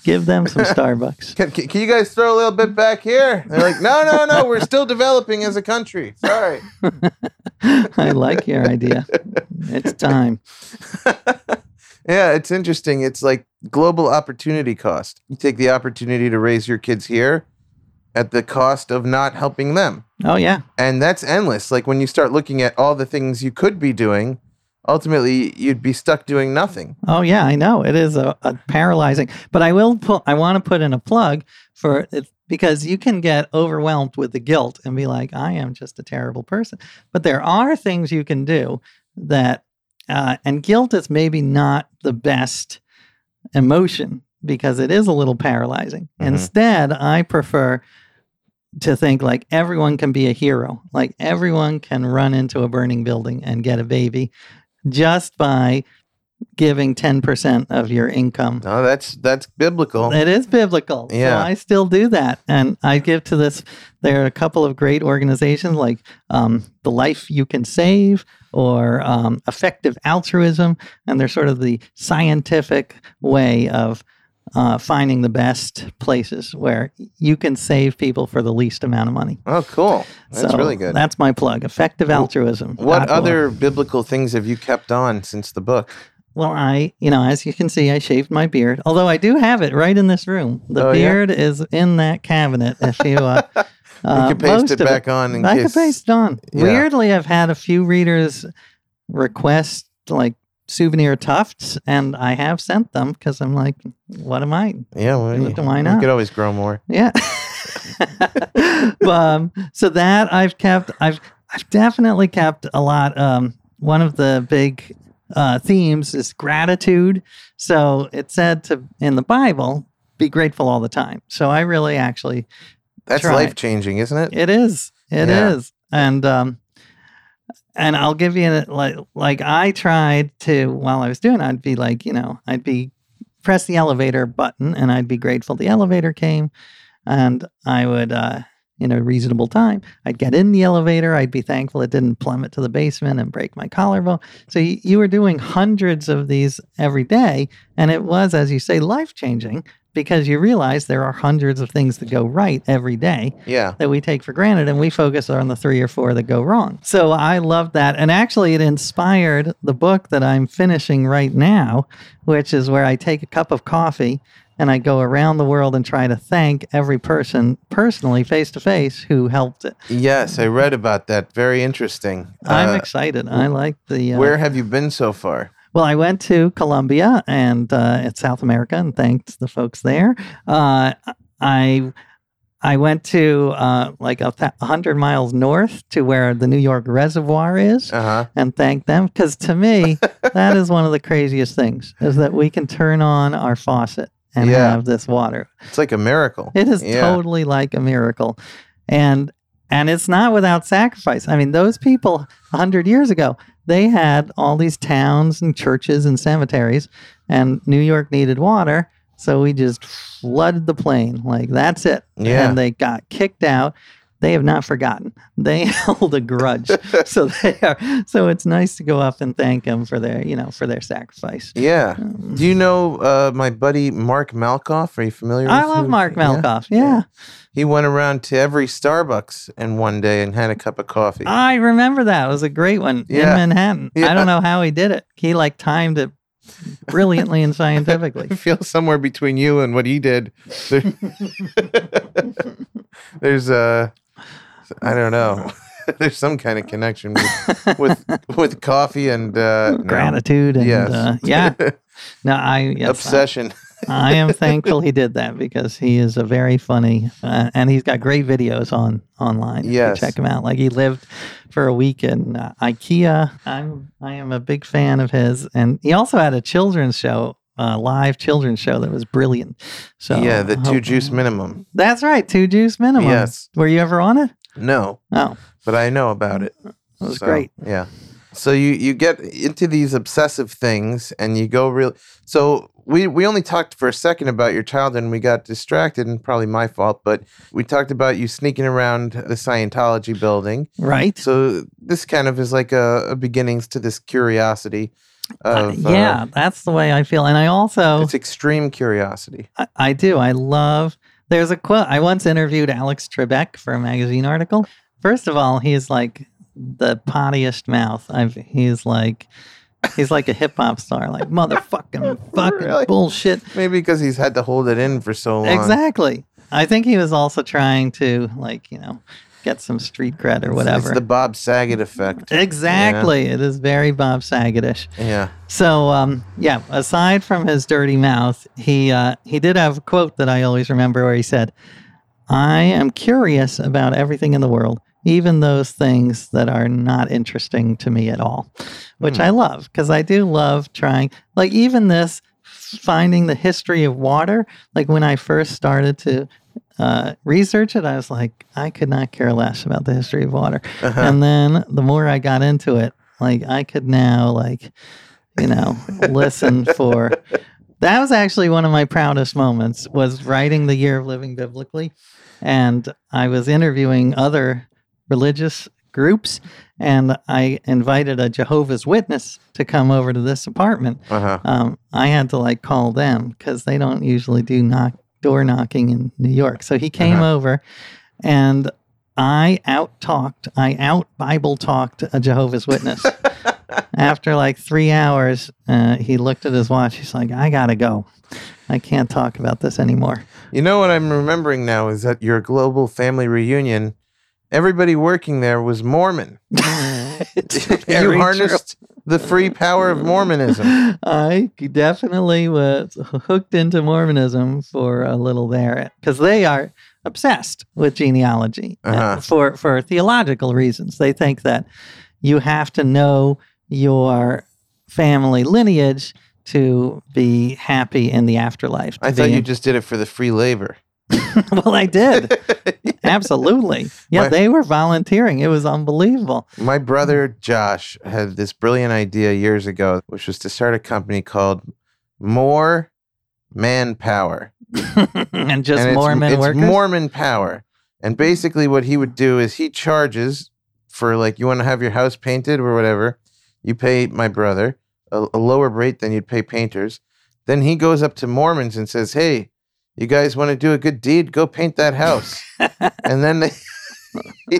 Give them some Starbucks. can, can, can you guys throw a little bit back here?" They're like, "No, no, no. We're still developing as a country. Sorry." [laughs] I like your idea. It's time. [laughs] yeah, it's interesting. It's like global opportunity cost. You take the opportunity to raise your kids here at the cost of not helping them. Oh yeah. And that's endless. Like when you start looking at all the things you could be doing, ultimately you'd be stuck doing nothing. Oh yeah, I know it is a, a paralyzing. But I will put. I want to put in a plug for it because you can get overwhelmed with the guilt and be like, I am just a terrible person. But there are things you can do that, uh, and guilt is maybe not the best emotion because it is a little paralyzing. Mhm. Instead, I prefer to think like everyone can be a hero. Like everyone can run into a burning building and get a baby just by giving 10% of your income. No, that's that's biblical. It is biblical. Yeah. So I still do that. And I give to this, there are a couple of great organizations like um, The Life You Can Save or um, Effective Altruism. And they're sort of the scientific way of uh, finding the best places where you can save people for the least amount of money. Oh, cool. That's So really good. That's my plug. Effective altruism. What other biblical things have you kept on since the book? Well, I, you know, as you can see, I shaved my beard. Although I do have it right in this room. The Oh, yeah? beard is in that cabinet. If you, uh, [laughs] You uh, can paste it back on in I case. can paste it on. Yeah. Weirdly, I've had a few readers request like souvenir tufts, and I have sent them because I'm like, what am I? Yeah, well, Why you, you could always grow more. Yeah. [laughs] um, so that I've kept, I've, I've definitely kept a lot. Um, one of the big uh, themes is gratitude. So it said to in the Bible, be grateful all the time. So I really actually That's life changing, isn't it? it is. It is, Yeah. And um and I'll give you like like I tried to while I was doing I'd be like, you know, I'd be press the elevator button and I'd be grateful the elevator came and I would uh in a reasonable time. I'd get in the elevator. I'd be thankful it didn't plummet to the basement and break my collarbone. So you, you were doing hundreds of these every day. And it was, as you say, life changing because you realize there are hundreds of things that go right every day Yeah. that we take for granted and we focus on the three or four that go wrong. So I love that. And actually, it inspired the book that I'm finishing right now, which is where I take a cup of coffee and I go around the world and try to thank every person personally, face to face, who helped it. Yes, I read about that. Very interesting. I'm Uh, excited. I like the. Uh, where have you been so far? Well, I went to Colombia and uh, it's South America, and thanked the folks there. Uh, I I went to uh, like a th- hundred miles north to where the New York Reservoir is, Uh huh. and thanked them because to me [laughs] that is one of the craziest things is that we can turn on our faucet and Yeah. have this water. It's like a miracle. It is Yeah. totally like a miracle. And and it's not without sacrifice. I mean, those people 100 years ago, they had all these towns and churches and cemeteries and New York needed water, so we just flooded the plain. Like that's it. Yeah. And they got kicked out. They have not forgotten. They [laughs] held a grudge. so [laughs] they are so it's nice to go up and thank them for their, you know, for their sacrifice. Yeah. Um, Do you know uh, my buddy Mark Malkoff? Are you familiar I love who- Mark? Malkoff. yeah. He went around to every Starbucks in one day and had a cup of coffee. I remember that. It was a great one Yeah. in Manhattan. Yeah. I don't know how he did it. He like timed it brilliantly and scientifically. [laughs] I feel somewhere between you and what he did. There- There's a, I don't know. [laughs] [laughs] There's some kind of connection with with, [laughs] with coffee and uh, no. Gratitude and Yes. uh, yeah. No, I yes, obsession. I am thankful he did that because he is a very funny uh, and he's got great videos on online. Yes. check him out. Like he lived for a week in uh, IKEA. I'm I am a big fan of his, and he also had a children's show. Uh, live children's show that was brilliant. So yeah, the two juice minimum. That's right, two juice minimum. Yes. Were you ever on it? No, No. but I know about it. it was So, great. Yeah. So you you get into these obsessive things and you go real so we we only talked for a second about your childhood and we got distracted and probably my fault, but we talked about you sneaking around the Scientology building. Right. So this kind of is like a, a beginnings to this curiosity Uh, of uh, yeah, that's the way I feel. And I also, it's extreme curiosity. I, I do. I love. There's a quote. I once interviewed Alex Trebek for a magazine article. First of all, he's like the pottiest mouth. I've. He's like. He's like a hip hop star, like motherfucking [laughs] fucking Really? bullshit. Maybe because he's had to hold it in for so long. Exactly. I think he was also trying to like you know get some street cred or It's- whatever. It's the Bob Saget effect. exactly. It is very Bob Sagetish. Yeah. So um, yeah, aside from his dirty mouth, he uh, he did have a quote that I always remember where he said, "I am curious about everything in the world, even those things that are not interesting to me at all," which I love because I do love trying. Like even this finding the history of water. Like when I first started to uh, research it, I was like, I could not care less about the history of water. Uh-huh. And then the more I got into it, like I could now like, you know, [laughs] listen for that was actually one of my proudest moments was writing the year of living biblically. And I was interviewing other religious groups and I invited a Jehovah's Witness to come over to this apartment. Uh-huh. Um, I had to like call them because they don't usually do knock door knocking in New York. So he came Uh-huh. over and I out talked, I out Bible talked a Jehovah's Witness. [laughs] After like three hours, uh, he looked at his watch. He's like, I gotta go. I can't talk about this anymore. You know what I'm remembering now is that your global family reunion, everybody working there was Mormon. [laughs] [laughs] You very true. harnessed the free power of Mormonism. I definitely was hooked into Mormonism for a little there because they are obsessed with genealogy uh, Uh-huh. for for theological reasons. They think that you have to know your family lineage to be happy in the afterlife. I thought you just did it for the free labor. [laughs] well, I did. [laughs] Absolutely. Yeah, My- they were volunteering. It was unbelievable. My brother Josh had this brilliant idea years ago, which was to start a company called More Manpower. [laughs] and just and it's, Mormon it's workers. Mormon Power. And basically, what he would do is he charges for like you want to have your house painted or whatever. You pay my brother a, a lower rate than you'd pay painters. Then he goes up to Mormons and says, "Hey, you guys want to do a good deed? Go paint that house." [laughs] and then they, he,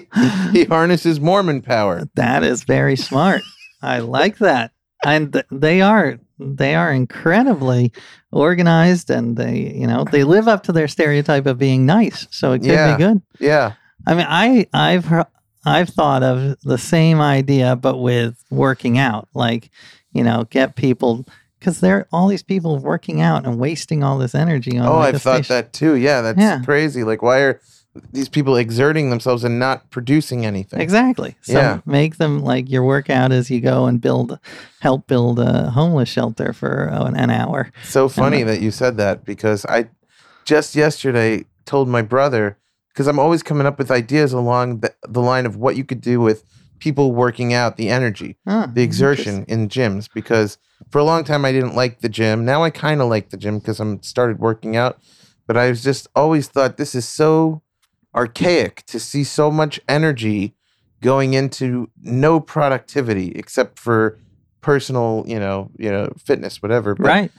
he harnesses Mormon power. that is very smart. I like that. And th- they are they are incredibly organized and they, you know, they live up to their stereotype of being nice. So it could Yeah. be good. Yeah, I mean, I I've I've thought of the same idea, but with working out. Like, you know, get people because there are all these people working out and wasting all this energy on. Oh, like, I've thought station. that too. Yeah, that's Yeah. crazy. Like, why are these people exerting themselves and not producing anything? Exactly. So Yeah. make them like your workout as you go and build, help build a homeless shelter for uh, an, an hour. So funny the- that you said that because I just yesterday told my brother because I'm always coming up with ideas along the, the line of what you could do with people working out, the energy, the exertion in gyms. Because for a long time I didn't like the gym. Now I kind of like the gym because I'm started working out. But I was just always thought this is so archaic to see so much energy going into no productivity except for personal, you know, you know, fitness, whatever. But Right.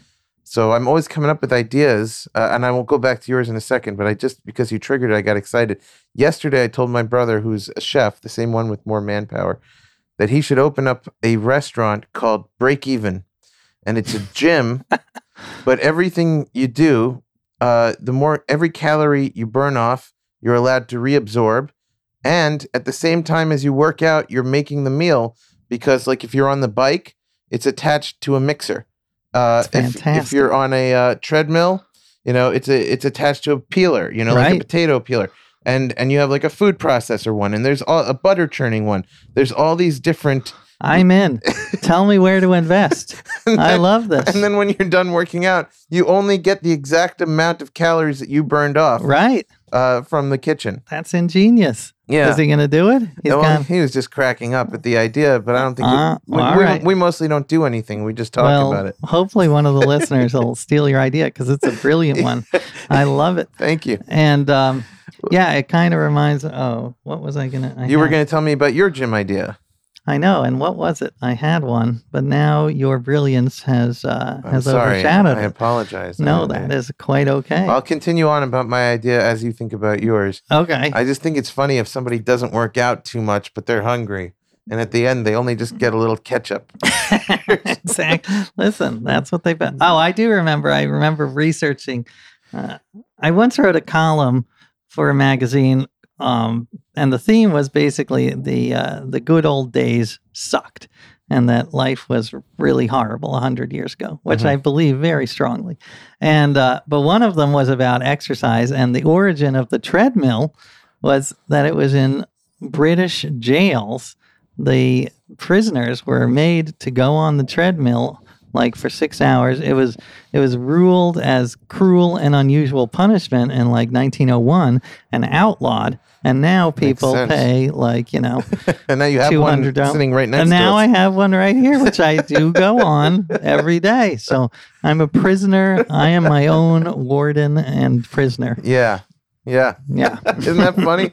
So I'm always coming up with ideas, uh, and I won't go back to yours in a second. But I just because you triggered, it, I got excited. Yesterday, I told my brother, who's a chef, the same one with more manpower, that he should open up a restaurant called Break Even, and it's a gym, [laughs] but everything you do, uh, the more every calorie you burn off, you're allowed to reabsorb, and at the same time as you work out, you're making the meal because, like, if you're on the bike, it's attached to a mixer. Uh, if, if you're on a uh, treadmill, you know it's a it's attached to a peeler, you know, like a potato peeler, and and you have like a food processor one, and there's all, a butter churning one. There's all these different. I'm in. Tell me where to invest. [laughs] and I love this. And then when you're done working out, you only get the exact amount of calories that you burned off right. Uh, from the kitchen. That's ingenious. Yeah. Is he going to do it? He's well, gone- he was just cracking up at the idea, but I don't think Uh, we, we, all we, right. we mostly don't do anything. We just talk well, about it. hopefully one of the [laughs] listeners will steal your idea because it's a brilliant one. I love it. Thank you. And um, yeah, it kind of reminds. Oh, what was I gonna? I You were going to tell me about your gym idea. I know. And what was it? I had one, but now your brilliance has uh, I'm has sorry. overshadowed I apologize. No, I- that is quite okay. I'll continue on about my idea as you think about yours. okay. I just think it's funny if somebody doesn't work out too much, but they're hungry. And at the end, they only just get a little ketchup. [laughs] exactly. Listen, that's what they've been. Oh, I do remember. I remember researching. Uh, I once wrote a column for a magazine, um, and the theme was basically the uh, the good old days sucked, and that life was really horrible a hundred years ago, which Mhm. I believe very strongly. And uh, but one of them was about exercise, and the origin of the treadmill was that it was in British jails the prisoners were made to go on the treadmill like for six hours. It was it was ruled as cruel and unusual punishment in like 1901 and outlawed. And now people pay like you know. [laughs] and now you have one sitting right next and now I have one right here, which I do [laughs] go on every day. So I'm a prisoner. I am my own warden and prisoner. yeah. Yeah. Yeah. [laughs] Isn't that funny?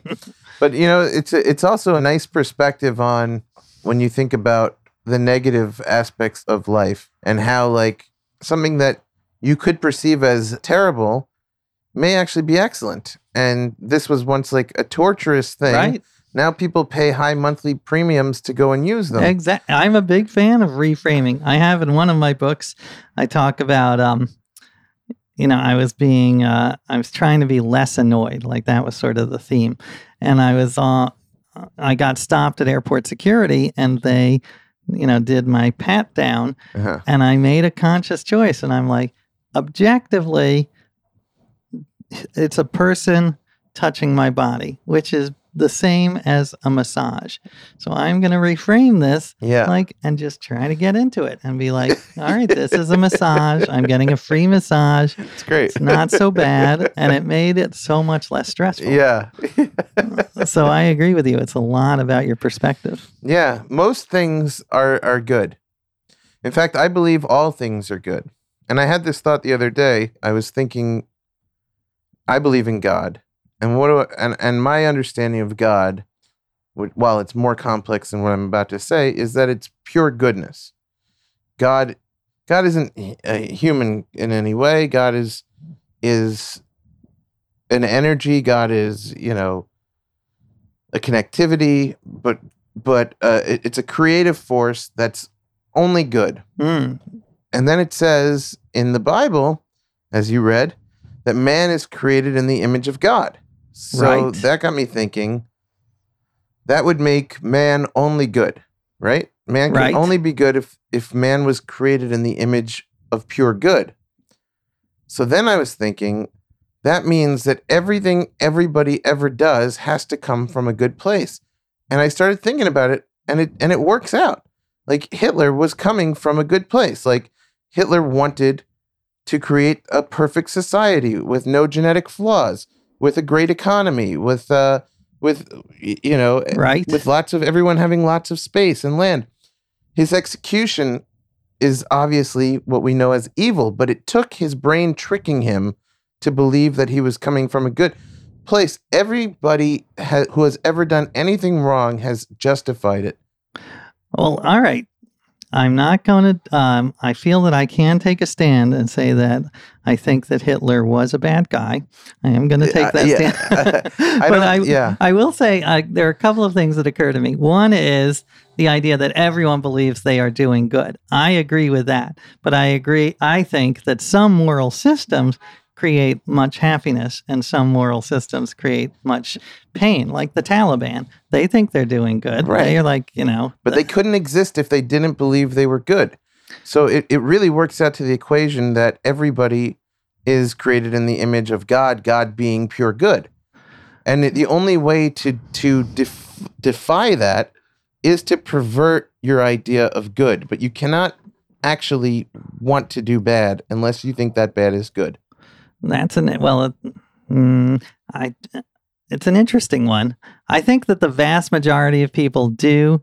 but you know, it's a, it's also a nice perspective on when you think about the negative aspects of life and how like something that you could perceive as terrible may actually be excellent. And this was once like a torturous thing. Right. Now people pay high monthly premiums to go and use them. Exactly. I'm a big fan of reframing. I have in one of my books, I talk about, um, you know, I was being, uh, I was trying to be less annoyed. Like that was sort of the theme. And I was, uh, I got stopped at airport security and they, you know, did my pat down Uh-huh. and I made a conscious choice. And I'm like, objectively, it's a person touching my body, which is the same as a massage. So I'm going to reframe this Yeah. like and just try to get into it and be like, all right, this is a massage. I'm getting a free massage. [laughs] It's great. It's not so [laughs] bad. And it made it so much less stressful. yeah. [laughs] So I agree with you. It's a lot about your perspective. Yeah, most things are are good. In fact, I believe all things are good. And I had this thought the other day. I was thinking I believe in God. And what do I, and and my understanding of God while it's more complex than what I'm about to say is that it's pure goodness. God God isn't a human in any way. God is is an energy. God is, you know, a connectivity, but but uh, it- it's a creative force that's only good. Mm, And then it says in the Bible, as you read, that man is created in the image of God. So Right. that got me thinking. That would make man only good, right? Man can Right. only be good if if man was created in the image of pure good. So then I was thinking, that means that everything everybody ever does has to come from a good place. And I started thinking about it and it and it works out. Like Hitler was coming from a good place. Like Hitler wanted to create a perfect society with no genetic flaws, with a great economy, with uh with you know right. with lots of everyone having lots of space and land. His execution is obviously what we know as evil, but it took his brain tricking him to believe that he was coming from a good place. Everybody ha- who has ever done anything wrong has justified it. Well, all right. I'm not going to. Um, I feel that I can take a stand and say that I think that Hitler was a bad guy. I am going to take Uh, that yeah. stand. [laughs] I [laughs] but I, yeah. I will say uh, there are a couple of things that occur to me. One is the idea that everyone believes they are doing good. I agree with that, but I agree. I think that some moral systems create much happiness and some moral systems create much pain like the taliban they think they're doing good Right. they're like you know But they couldn't exist if they didn't believe they were good. So it, it really works out to the equation that everybody is created in the image of God, God being pure good. And it- the only way to to def, defy that is to pervert your idea of good. But you cannot actually want to do bad unless you think that bad is good. That's an well, it, mm, I. It's an interesting one. I think that the vast majority of people do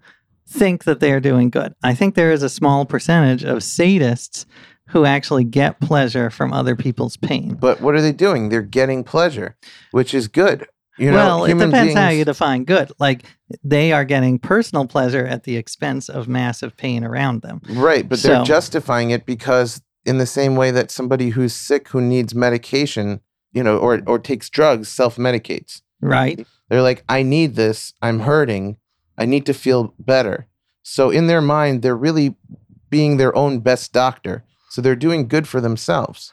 think that they're doing good. I think there is a small percentage of sadists who actually get pleasure from other people's pain. But what are they doing? They're getting pleasure, which is good. You know, well, it depends how you define good. Like they are getting personal pleasure at the expense of massive pain around them. Right, but they're justifying it because in the same way that somebody who's sick who needs medication, you know, or or takes drugs self-medicates. Right? They're like, I need this. I'm hurting. I need to feel better. So in their mind, they're really being their own best doctor. So they're doing good for themselves.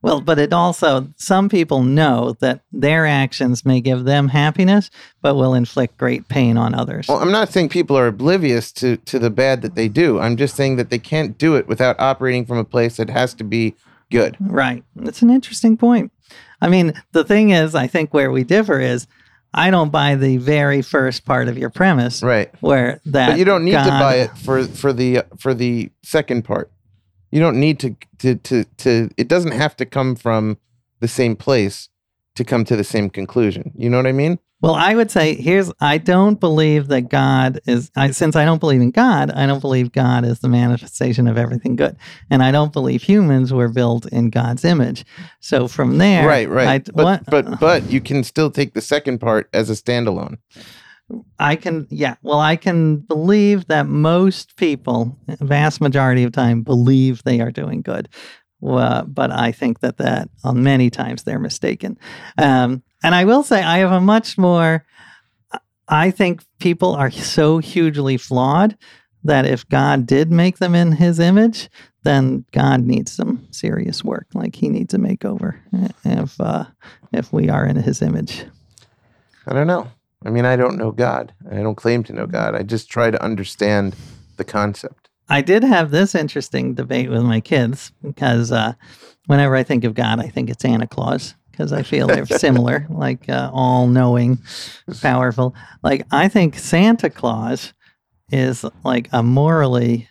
Well, but it also, some people know that their actions may give them happiness, but will inflict great pain on others. Well, I'm not saying people are oblivious to to the bad that they do. I'm just saying that they can't do it without operating from a place that has to be good. right. That's an interesting point. I mean, the thing is, I think where we differ is I don't buy the very first part of your premise Right. where that. But you don't need to buy it for for the for the second part. You don't need to to to to. It doesn't have to come from the same place to come to the same conclusion. You know what I mean? Well, I would say here's I don't believe that God is I, since I don't believe in God, I don't believe God is the manifestation of everything good. And I don't believe humans were built in God's image. So from there right, right. I, but what- but but you can still take the second part as a standalone. I can yeah, well I can believe that most people, vast majority of time believe they are doing good. But I think that that uh, many times they're mistaken. Um, and I will say I have a much more I think people are so hugely flawed that if God did make them in his image, then God needs some serious work. Like he needs a makeover if uh, if we are in his image. I don't know. I mean, I don't know God. I don't claim to know God. I just try to understand the concept. I did have this interesting debate with my kids because uh, whenever I think of God, I think it's Santa Claus because I feel they're [laughs] similar, like uh, all knowing, powerful. Like, I think Santa Claus is like a morally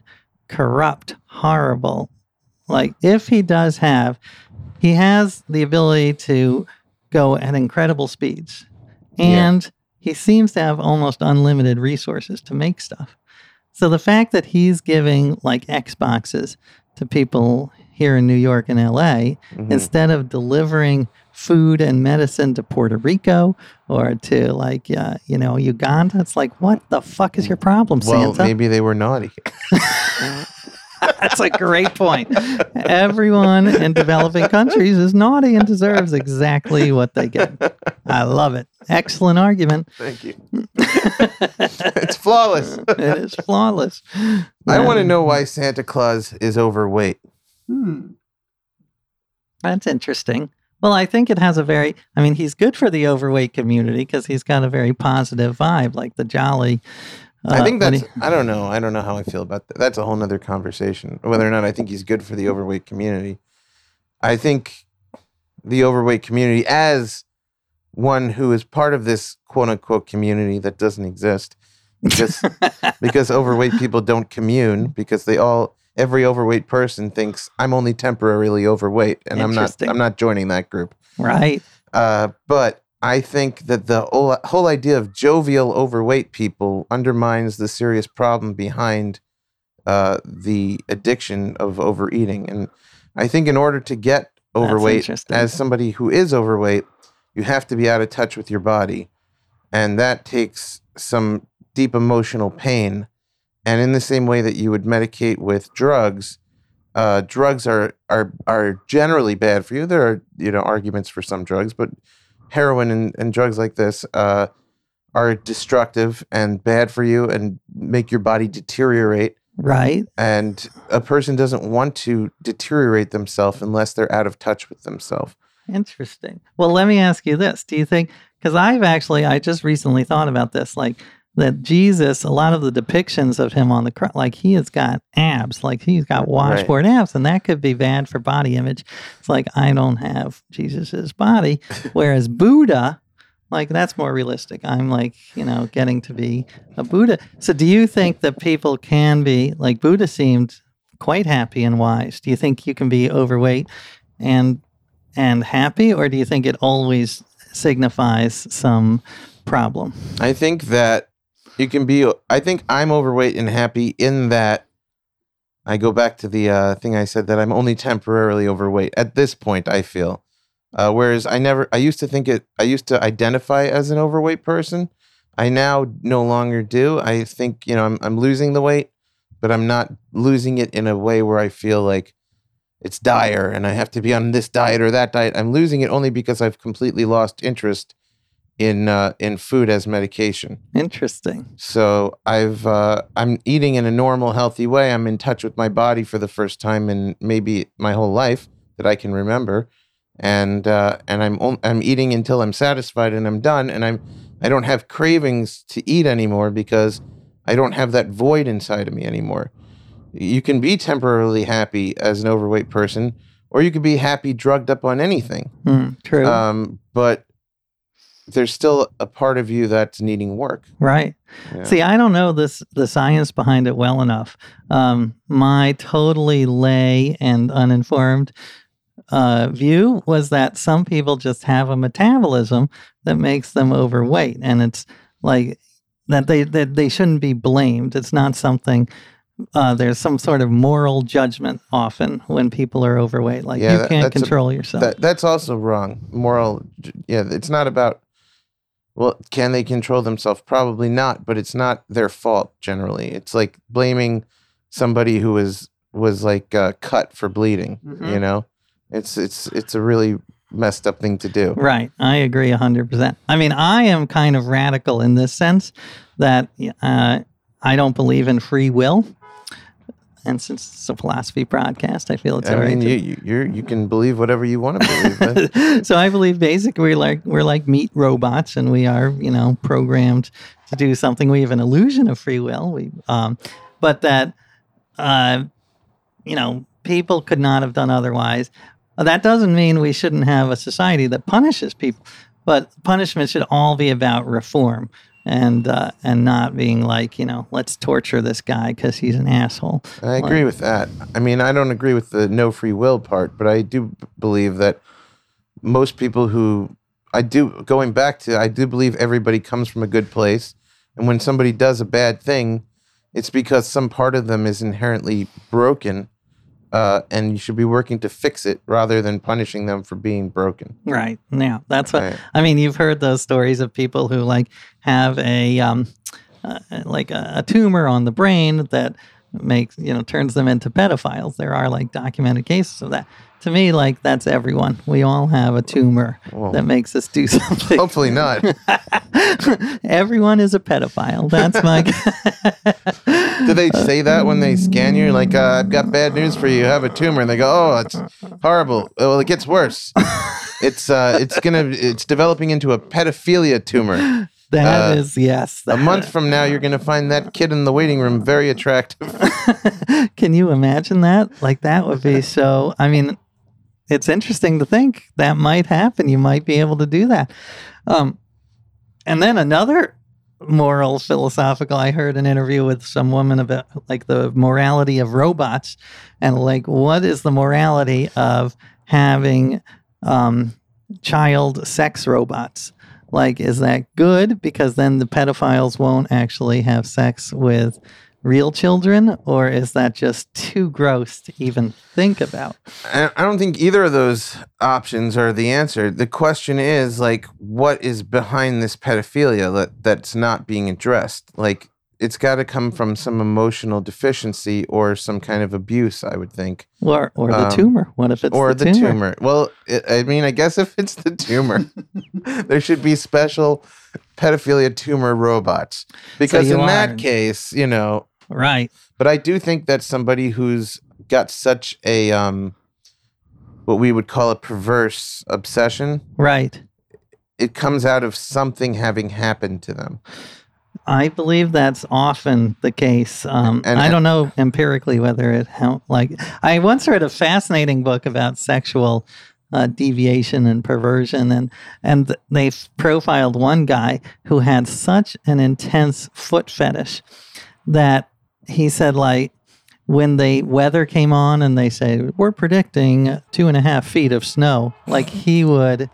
corrupt, horrible. Like, if he does have, he has the ability to go at incredible speeds. Yeah. And he seems to have almost unlimited resources to make stuff. So the fact that he's giving like Xboxes to people here in New York and LA Mhm. instead of delivering food and medicine to Puerto Rico or to like uh, you know Uganda, it's like what the fuck is your problem, well, Santa? maybe they were naughty. [laughs] That's a great point. Everyone in developing countries is naughty and deserves exactly what they get. I love it. Excellent argument. Thank you. it's flawless. it is flawless. I want to Um, know why Santa Claus is overweight. Hmm. That's interesting. Well, I think it has a very, I mean, he's good for the overweight community because he's got a very positive vibe, like the jolly. I uh, think that's. he- I don't know. I don't know how I feel about that. That's a whole nother conversation. Whether or not I think he's good for the overweight community. I think the overweight community, as one who is part of this quote unquote community that doesn't exist, because [laughs] because overweight people don't commune because they all every overweight person thinks I'm only temporarily overweight and I'm not I'm not joining that group. right. Uh, but I think that the whole, idea of jovial overweight people undermines the serious problem behind uh, the addiction of overeating. And I think in order to get overweight, as somebody who is overweight, you have to be out of touch with your body. And that takes some deep emotional pain. And in the same way that you would medicate with drugs, uh, drugs are, are are generally bad for you. There are you know arguments for some drugs, but heroin and, and drugs like this uh, are destructive and bad for you and make your body deteriorate. Right. And a person doesn't want to deteriorate themselves unless they're out of touch with themselves. Interesting. Well, let me ask you this. Do you think, because I've actually, I just recently thought about this, like that Jesus, a lot of the depictions of him on the cross, like he has got abs, like he's got washboard abs, and that could be bad for body image. It's like, I don't have Jesus's body. [laughs] Whereas Buddha, like that's more realistic. I'm like, you know, getting to be a Buddha. So do you think that people can be, like Buddha seemed quite happy and wise? Do you think you can be overweight and and happy, or do you think it always signifies some problem? I think that you can be. I think I'm overweight and happy in that. I go back to the uh, thing I said that I'm only temporarily overweight at this point. I feel, uh, whereas I never. I used to think it. I used to identify as an overweight person. I now no longer do. I think you know I'm I'm losing the weight, but I'm not losing it in a way where I feel like it's dire and I have to be on this diet or that diet. I'm losing it only because I've completely lost interest in uh, in food as medication. Interesting. So I've uh, I'm eating in a normal, healthy way. I'm in touch with my body for the first time in maybe my whole life that I can remember, and uh, and I'm on- I'm eating until I'm satisfied and I'm done, and I'm I don't have cravings to eat anymore because I don't have that void inside of me anymore. You can be temporarily happy as an overweight person, or you can be happy drugged up on anything. Hmm, true. Um, but there's still a part of you that's needing work. right. Yeah. See, I don't know this the science behind it well enough. Um, my totally lay and uninformed uh, view was that some people just have a metabolism that makes them overweight, and it's like that they that they shouldn't be blamed. It's not something. Uh, there's some sort of moral judgment often when people are overweight. Like Yeah, you that- can't that's a- control yourself. That that's also wrong. Moral, yeah, it's not about. Well, can they control themselves? Probably not, but it's not their fault generally. It's like blaming somebody who was was like uh, cut for bleeding. You Mhm. know, it's it's it's a really messed up thing to do. Right. I agree 100%. I mean, I am kind of radical in this sense that uh, I don't believe in free will. And since it's a philosophy broadcast, I feel it's I all right. mean, to- you you you're, you can believe whatever you want to believe. [laughs] so I believe basically we're like we're like meat robots, and we are you know programmed to do something. We have an illusion of free will. We, um, but that uh, you know people could not have done otherwise. that doesn't mean we shouldn't have a society that punishes people, but punishment should all be about reform and uh, and not being like you know let's torture this guy because he's an asshole. I agree with that. I mean, I don't agree with the no free will part, but I do believe that most people who I do going back to I do believe everybody comes from a good place, and when somebody does a bad thing, it's because some part of them is inherently broken, uh, and you should be working to fix it rather than punishing them for being broken. Right. Yeah. That's what Right. I mean. You've heard those stories of people who like have a um, uh, like a, a tumor on the brain that makes you know turns them into pedophiles. There are like documented cases of that. To me, like that's everyone. We all have a tumor that makes us do [laughs] something. Hopefully not. [laughs] Everyone is a pedophile. That's my. [laughs] Do they say that when they scan you? Like, uh, I've got bad news for you. You have a tumor, and they go, "Oh, it's horrible." Well, it gets worse. It's uh, it's gonna, it's developing into a pedophilia tumor. That Uh, is yes. A month from now, you're gonna find that kid in the waiting room very attractive. [laughs] Can you imagine that? Like that would be so. I mean, it's interesting to think that might happen. You might be able to do that. Um, and then another moral philosophical. I heard an interview with some woman about like the morality of robots, and like what is the morality of having um, child sex robots? Like, is that good? Because then the pedophiles won't actually have sex with real children, or is that just too gross to even think about? I don't think either of those options are the answer. The question is like, what is behind this pedophilia that that's not being addressed? Like, it's got to come from some emotional deficiency or some kind of abuse. I would think. Or, or the Um, tumor? What if it's or the, the, tumor? tumor. Well, it, I mean, I guess if it's the tumor, [laughs] there should be special pedophilia tumor robots because you in are- that case, you know. Right. But I do think that somebody who's got such a um, what we would call a perverse obsession, Right. it comes out of something having happened to them. I believe that's often the case. Um, And- I don't know empirically whether it how like I once read a fascinating book about sexual uh, deviation and perversion, and and they profiled one guy who had such an intense foot fetish that he said like when the weather came on and they say we're predicting two and a half feet of snow, like he would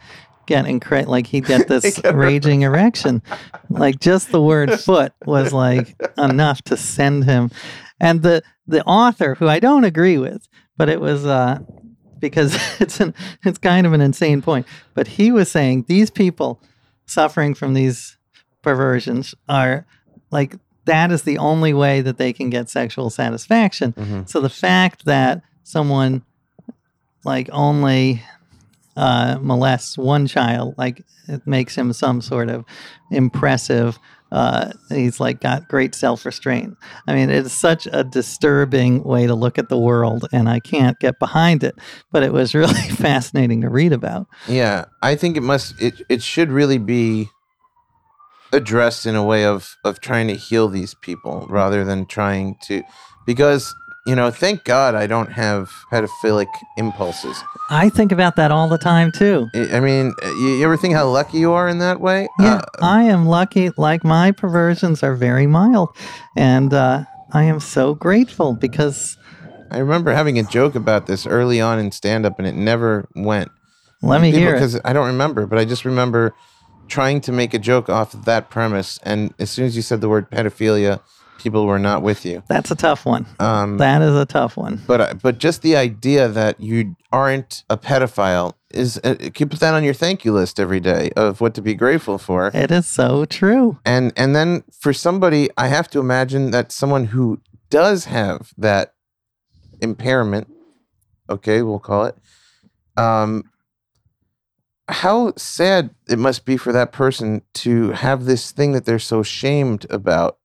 get incre- like he'd get [laughs] this raging [laughs] erection. Like just the word [laughs] foot was like enough to send him. And the the author, who I don't agree with, but it was uh because it's an it's kind of an insane point. But he was saying these people suffering from these perversions are like that is the only way that they can get sexual satisfaction. Mhm. So the fact that someone like only uh, molests one child, like it makes him some sort of impressive. Uh, he's like got great self restraint. I mean, it's such a disturbing way to look at the world, and I can't get behind it. But it was [laughs] really fascinating to read about. Yeah, I think it must. It it should really be addressed in a way of of trying to heal these people rather than trying to, because you know, thank God I don't have pedophilic impulses. I think about that all the time too. I mean, you, you ever think how lucky you are in that way? Yeah, Uh, I am lucky. Like my perversions are very mild, and uh, I am so grateful because I remember having a joke about this early on in stand up and it never went. let me hear it. Because I don't remember, but I just remember trying to make a joke off of that premise. And as soon as you said the word pedophilia, people were not with you. That's a tough one. Um, That is a tough one. but but just the idea that you aren't a pedophile is uh, keep that on your thank you list every day of what to be grateful for. It is so true. And and then for somebody, I have to imagine that someone who does have that impairment, okay, we'll call it, um, how sad it must be for that person to have this thing that they're so shamed about ab-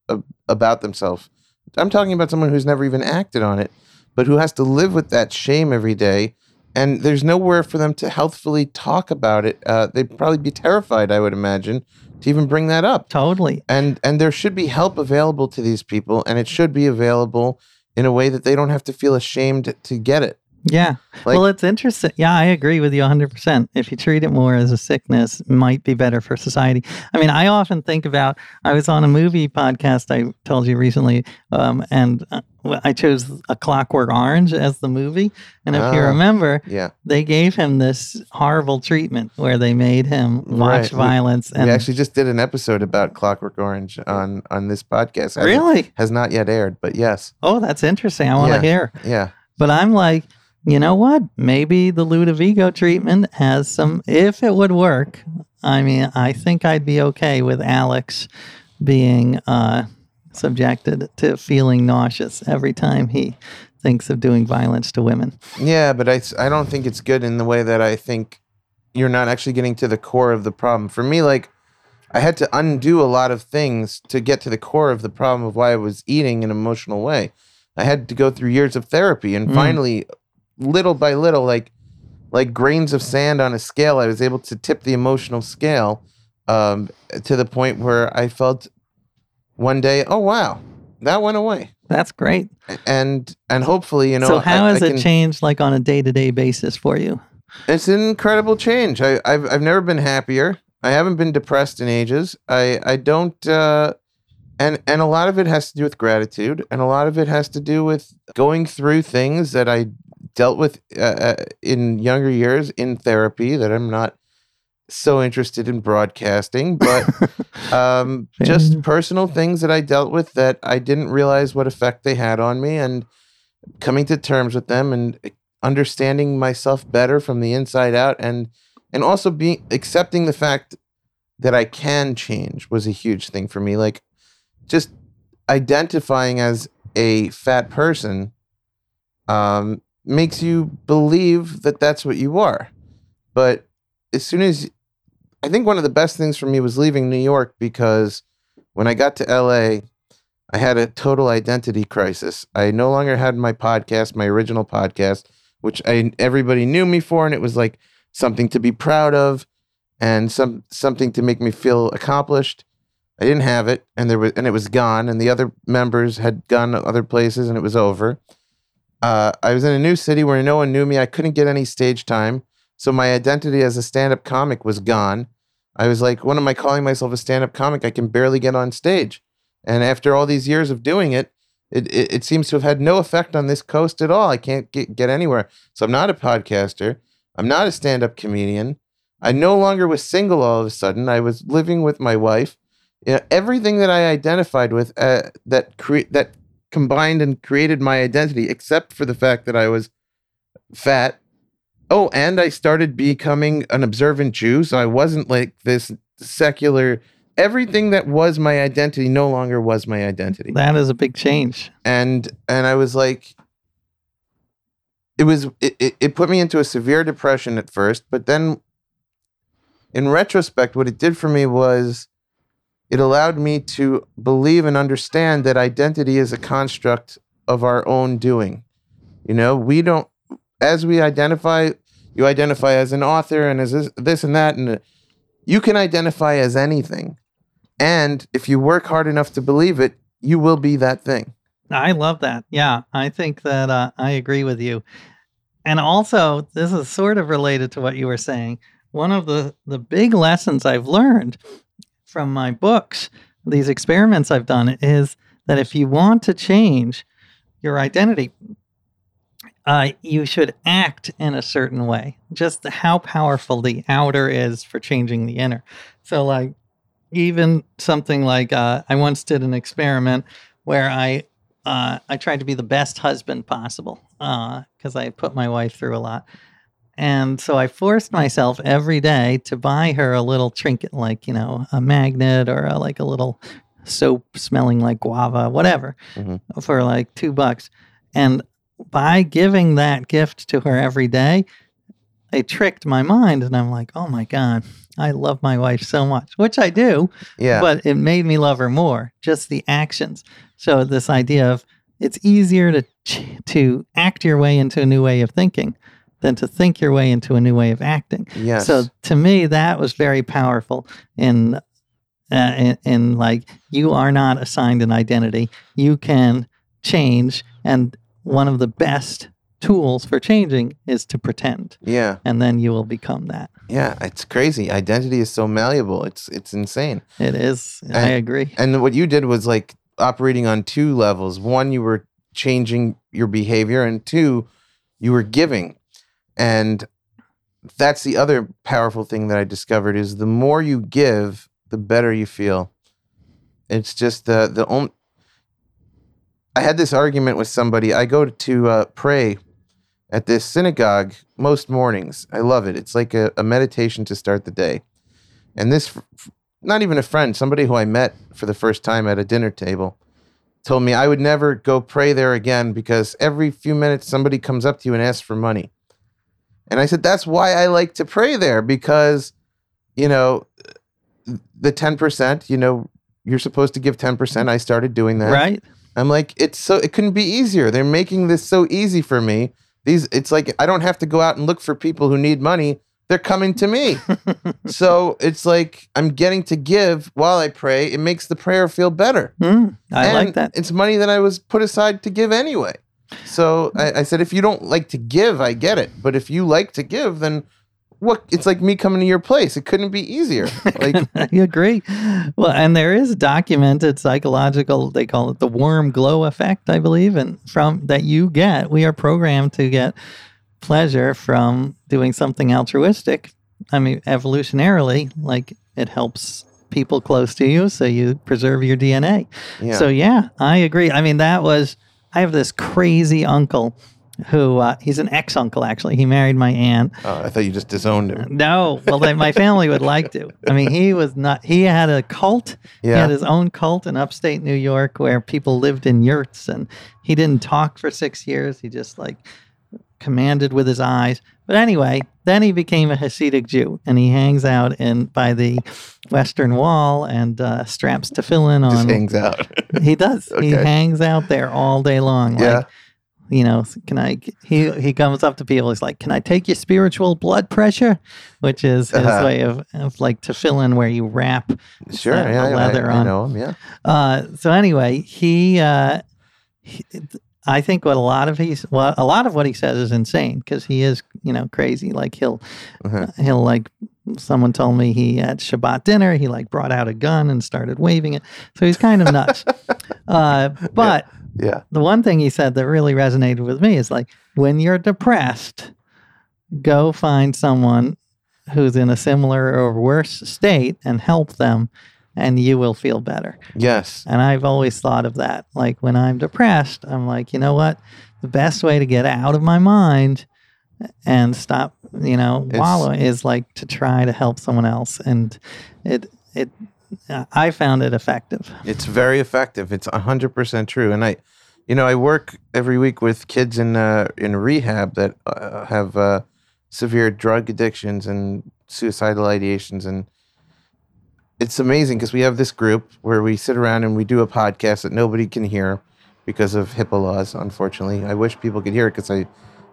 about themselves. I'm talking about someone who's never even acted on it, but who has to live with that shame every day. And there's nowhere for them to healthfully talk about it. Uh, they'd probably be terrified, I would imagine, to even bring that up Totally. and and there should be help available to these people and it should be available in a way that they don't have to feel ashamed to get it Yeah. Like- well, it's interesting. Yeah, I agree with you 100%. If you treat it more as a sickness, it might be better for society. I mean, I often think about, I was on a movie podcast I told you recently, um, and uh, I chose A Clockwork Orange as the movie. And if you Ah. remember, Yeah. they gave him this horrible treatment where they made him watch Right. Violence. we And actually just did an episode about Clockwork Orange on on this podcast. Really? has not yet aired, but yes, Oh, that's interesting. I want to Yeah. hear. yeah, But I'm like, you know what? Maybe the Ludovico treatment has some, if it would work. I mean, I think I'd be okay with Alex being uh, subjected to feeling nauseous every time he thinks of doing violence to women. yeah. But I, I don't think it's good in the way that I think you're not actually getting to the core of the problem. For me, like I had to undo a lot of things to get to the core of the problem of why I was eating in an emotional way. I had to go through years of therapy, and Mm. finally, little by little, like like grains of sand on a scale, I was able to tip the emotional scale um, to the point where I felt one day, oh wow, that went away, That's great. and and hopefully, you know, so, how I- has I it can- changed, like on a day to day basis for you? It's an incredible change. I, I've I've never been happier. I haven't been depressed in ages. I I don't. Uh, and and a lot of it has to do with gratitude, and a lot of it has to do with going through things that I dealt with uh, uh, in younger years in therapy that I'm not so interested in broadcasting, but [laughs] um, just personal things that I dealt with that I didn't realize what effect they had on me, and coming to terms with them and understanding myself better from the inside out, and and also being accepting the fact that I can change was a huge thing for me. Like just identifying as a fat person um, makes you believe that that's what you are. But as soon as I think one of the best things for me was leaving New York because when I got to LA, I had a total identity crisis. I no longer had my podcast, my original podcast, which I everybody knew me for, and it was like something to be proud of and some something to make me feel accomplished. I didn't have it, and there was and it was gone, and the other members had gone other places, and it was over. Uh, I was in a new city where no one knew me. I couldn't get any stage time, so my identity as a stand-up comic was gone. I was like, "What am I calling myself a stand-up comic? I can barely get on stage." And after all these years of doing it, it, it, it seems to have had no effect on this coast at all. I can't get, get anywhere. So I'm not a podcaster. I'm not a stand up comedian. I no longer was single all of a sudden. I was living with my wife. You know, everything that I identified with uh, that cre- that combined and created my identity, except for the fact that I was fat. Oh, and I started becoming an observant Jew. So I wasn't like this secular. Everything that was my identity no longer was my identity That is a big change. and and I was like, it was it, it, it put me into a severe depression at first, but then in retrospect, what it did for me was it allowed me to believe and understand that identity is a construct of our own doing. You know, we don't as we identify, you identify as an author and as this, this and that, and uh, you can identify as anything. And if you work hard enough to believe it, you will be that thing. I love that. Yeah, I think that uh, I agree with you. And also, this is sort of related to what you were saying. One of the, the big lessons I've learned from my books, these experiments I've done, is that if you want to change your identity, uh, you should act in a certain way. Just how powerful the outer is for changing the inner. So, like, even something like uh, I once did an experiment where I uh, I tried to be the best husband possible because I put my wife through a lot. And so I forced myself every day to buy her a little trinket, like, you know, a magnet or a, like a little soap smelling like guava, whatever, Mhm. for like two bucks. And by giving that gift to her every day, it tricked my mind. And I'm like, oh my God, I love my wife so much, which I do Yeah. but it made me love her more just the actions so this idea of it's easier to to act your way into a new way of thinking than to think your way into a new way of acting yes. so to me that was very powerful in uh, in, in like you are not assigned an identity you can change and one of the best tools for changing is to pretend, Yeah. and then you will become that. Yeah. It's crazy. Identity is so malleable. It's it's insane. It is. I agree. And what you did was like operating on two levels. One, you were changing your behavior, and two, you were giving. And that's the other powerful thing that I discovered is the more you give, the better you feel. It's just the the only. I had this argument with somebody. I go to uh, pray at this synagogue most mornings. I love it. It's like a, a meditation to start the day. And this not even a friend, somebody who I met for the first time at a dinner table, told me I would never go pray there again because every few minutes somebody comes up to you and asks for money. And I said, that's why I like to pray there because, you know, the 10%, you know, you're supposed to give 10%. I started doing that. Right? I'm like, it's so it couldn't be easier. They're making this so easy for me. These it's like I don't have to go out and look for people who need money. They're coming to me. [laughs] so it's like I'm getting to give while I pray. It makes the prayer feel better. Mm, I And like that. It's money that I was put aside to give anyway. So I, I said, if you don't like to give, I get it. But if you like to give, then what? It's like me coming to your place. It couldn't be easier. [laughs] Like I agree. Well, and there is documented psychological, they call it the warm glow effect, I believe, and from that you get, we are programmed to get pleasure from doing something altruistic. I mean, evolutionarily, like it helps people close to you, so you preserve your DNA. yeah, So yeah, I agree. I mean, that was I have this crazy uncle who uh, he's an ex uncle actually. He married my aunt. Oh, I thought you just disowned him. No, well, they, my family would like to. I mean, he was not. He had a cult. He Yeah. had his own cult in upstate New York where people lived in yurts, and he didn't talk for six years. He just like commanded with his eyes. But anyway, then he became a Hasidic Jew, and he hangs out in by the Western Wall and uh, straps tefillin on. Just hangs out. [laughs] He does. He hangs out there all day long. Yeah. Like, you know, can I? He he comes up to people. He's like, "Can I take your spiritual blood pressure?" Which is his Uh-huh. way of, of like tefillin where you wrap. Sure, the- yeah, the I- leather I, on. know him. Yeah, Uh, so anyway, he, uh, he, I think what a lot of he's well, a lot of what he says is insane because he is, you know, crazy. Like he'll Uh-huh. he'll like. Someone told me he at Shabbat dinner he like brought out a gun and started waving it. So he's kind of nuts. [laughs] uh, but yeah, the one thing he said that really resonated with me is like when you're depressed, go find someone who's in a similar or worse state and help them, and you will feel better. yes, And I've always thought of that. Like when I'm depressed, I'm like, you know what? The best way to get out of my mind and stop, you know, It's- wallowing is like to try to help someone else. And it, it, I found it effective. it's very effective. It's hundred percent true. And I, you know, I work every week with kids in uh, in rehab that uh, have uh, severe drug addictions and suicidal ideations, and it's amazing because we have this group where we sit around and we do a podcast that nobody can hear because of HIPAA laws. Unfortunately, I wish people could hear it because I,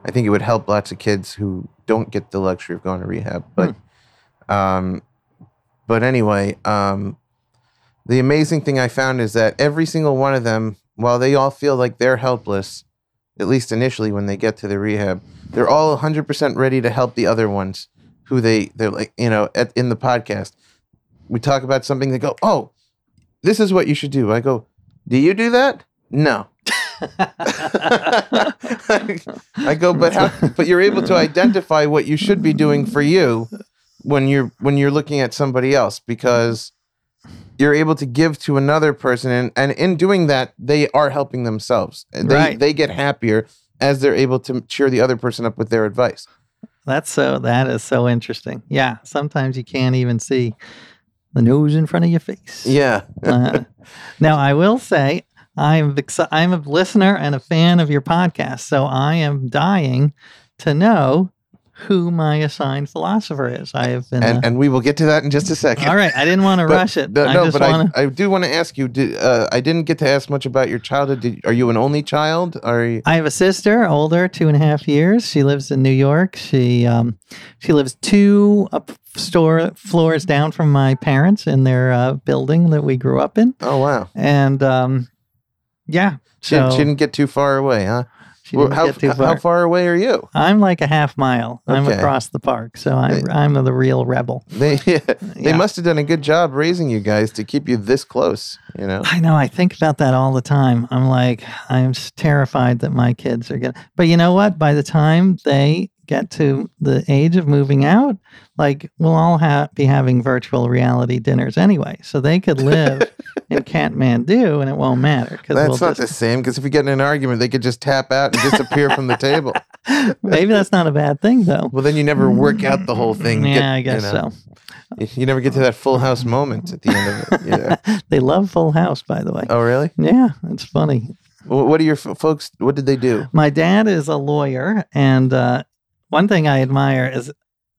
I think it would help lots of kids who don't get the luxury of going to rehab. But, um, but anyway, um, the amazing thing I found is that every single one of them, while they all feel like they're helpless, at least initially when they get to the rehab, they're all 100% ready to help the other ones who they they're like, you know, at, in the podcast. We talk about something they go, "Oh, this is what you should do." I go, "Do you do that?" No. [laughs] I go, but how? But you're able to identify what you should be doing for you when you're when you're looking at somebody else because you're able to give to another person, and and in doing that, they are helping themselves. They Right. they get happier as they're able to cheer the other person up with their advice. That's so, that is so interesting. Yeah. Sometimes you can't even see the nose in front of your face. Yeah. [laughs] Uh, now, I will say, I'm exci- I'm a listener and a fan of your podcast, so I am dying to know who my assigned philosopher is. I have been. and uh, and we will get to that in just a second. all right, I didn't want to rush it. No, I no, but want to. I, I do want to ask you. Did, uh, I didn't get to ask much about your childhood. Did, are you an only child? Are you? I have a sister, older, two and a half years. She lives in New York. She um, she lives two up store floors down from my parents in their uh, building that we grew up in, Oh wow. and um, yeah. she, she didn't get too far away, huh? She Well, how, how far. away are you? I'm like a half mile. I'm across the park, so I'm Hey. I'm the real rebel. They [laughs] they Yeah. must have done a good job raising you guys to keep you this close. You know. I know. I think about that all the time. I'm like, I'm terrified that my kids are gonna. But you know what? By the time they get to the age of moving out, like we'll all ha- be having virtual reality dinners anyway, so they could [laughs] live in Kathmandu and it won't matter because That's we'll not the same because if you get in an argument, they could just tap out and disappear from the table. [laughs] maybe that's not a bad thing though. Well, then you never work out the whole thing. Yeah, Get- I guess you know, so. You never get to that full house moment at the end of it. Yeah. [laughs] they love Full House, by the way. Oh, really? Yeah, it's funny. What are your f- folks? What did they do? My dad is a lawyer, and uh, one thing I admire is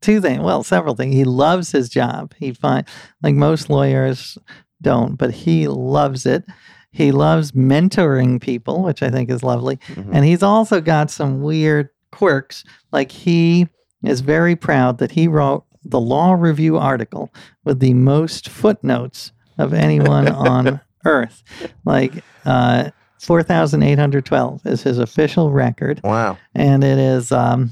two things. Well, several things. He loves his job. He find like most lawyers don't, but he loves it. He loves mentoring people, which I think is lovely. Mhm. And he's also got some weird quirks. Like he is very proud that he wrote the law review article with the most footnotes of anyone [laughs] on earth. Like uh, 4,812 is his official record Wow. and it is um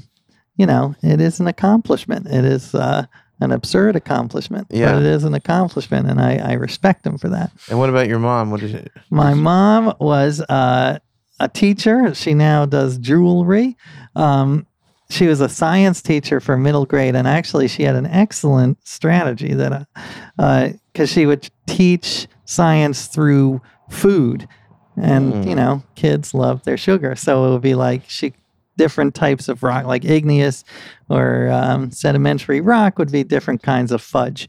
you know it is an accomplishment it is uh an absurd accomplishment Yeah. but it is an accomplishment and i i respect him for that And what about your mom? What did my mom was uh a teacher she now does jewelry um she was a science teacher for middle grade and actually she had an excellent strategy that because she would teach science through food and Mm. you know kids love their sugar so it would be like she different types of rock like igneous or um, sedimentary rock would be different kinds of fudge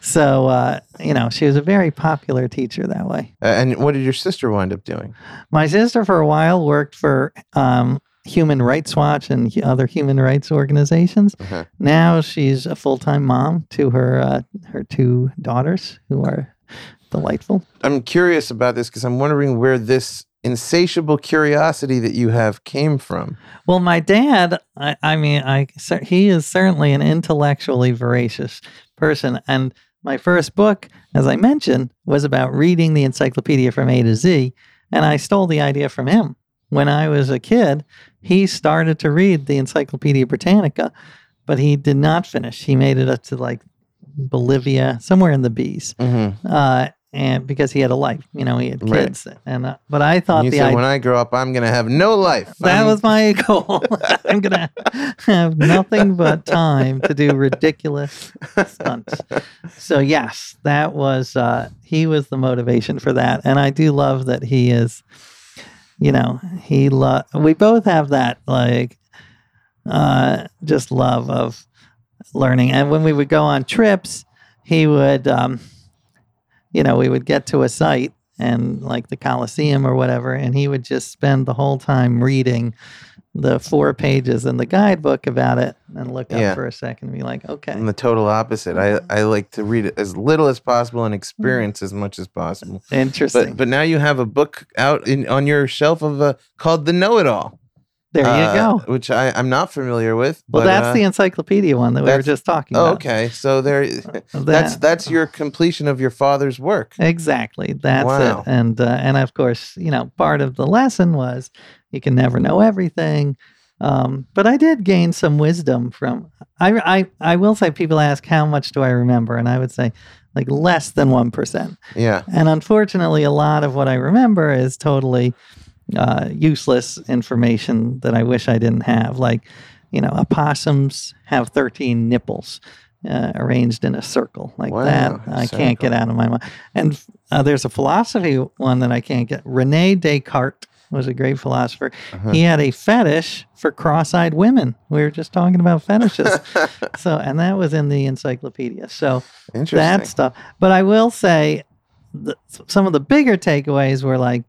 so uh, you know she was a very popular teacher that way Uh, and what did your sister wind up doing? my sister for a while worked for um, human rights watch and other human rights organizations Uh-huh. now she's a full-time mom to her uh, her two daughters who are delightful I'm curious about this because I'm wondering where this insatiable curiosity that you have came from. Well, my dad, I, I mean, I he is certainly an intellectually voracious person, and my first book, as I mentioned, was about reading the encyclopedia from A to Z, and I stole the idea from him. When I was a kid, he started to read the Encyclopedia Britannica, but he did not finish. He made it up to like Bolivia, somewhere in the B's, Mm-hmm. uh, and because he had a life, you know, he had Right. kids, and uh, but I thought You the said, idea. when I grow up, I'm to have no life. That I'm- was my [laughs] goal. I'm gonna have nothing but time to do ridiculous stunts. So yes, that was uh, he was the motivation for that, and I do love that he is. You know, he lo- We both have that like, uh, just love of learning, and when we would go on trips, he would, um, you know, we would get to a site and like the Coliseum or whatever, and he would just spend the whole time reading the four pages in the guidebook about it and look up Yeah. for a second and be like, okay. I'm the total opposite. I, mm-hmm. I like to read as little as possible and mm-hmm. experience as much as possible. Interesting. But but now you have a book out in on your shelf of a called The Know It All. There you uh, go. Which I I'm not familiar with. Well, but, that's uh, the encyclopedia one that we were just talking Oh, about. okay. So there, [laughs] That- that's that's your completion of your father's work. Exactly. That's Wow. it. And uh, and of course, you know, part of the lesson was you can never know everything. Um, but I did gain some wisdom from. I, I I will say people ask how much do I remember, and I would say like less than one percent. Yeah. And unfortunately, a lot of what I remember is totally uh, useless information that I wish I didn't have. Like, you know, opossums have 13 nipples uh, arranged in a circle like Wow, that. I can't get out of my mind. And uh, there's a philosophy one that I can't get. Rene Descartes was a great philosopher. Uh-huh. He had a fetish for cross-eyed women. We were just talking about fetishes. [laughs] so, and that was in the encyclopedia. So, Interesting. that stuff. But I will say, the, some of the bigger takeaways were like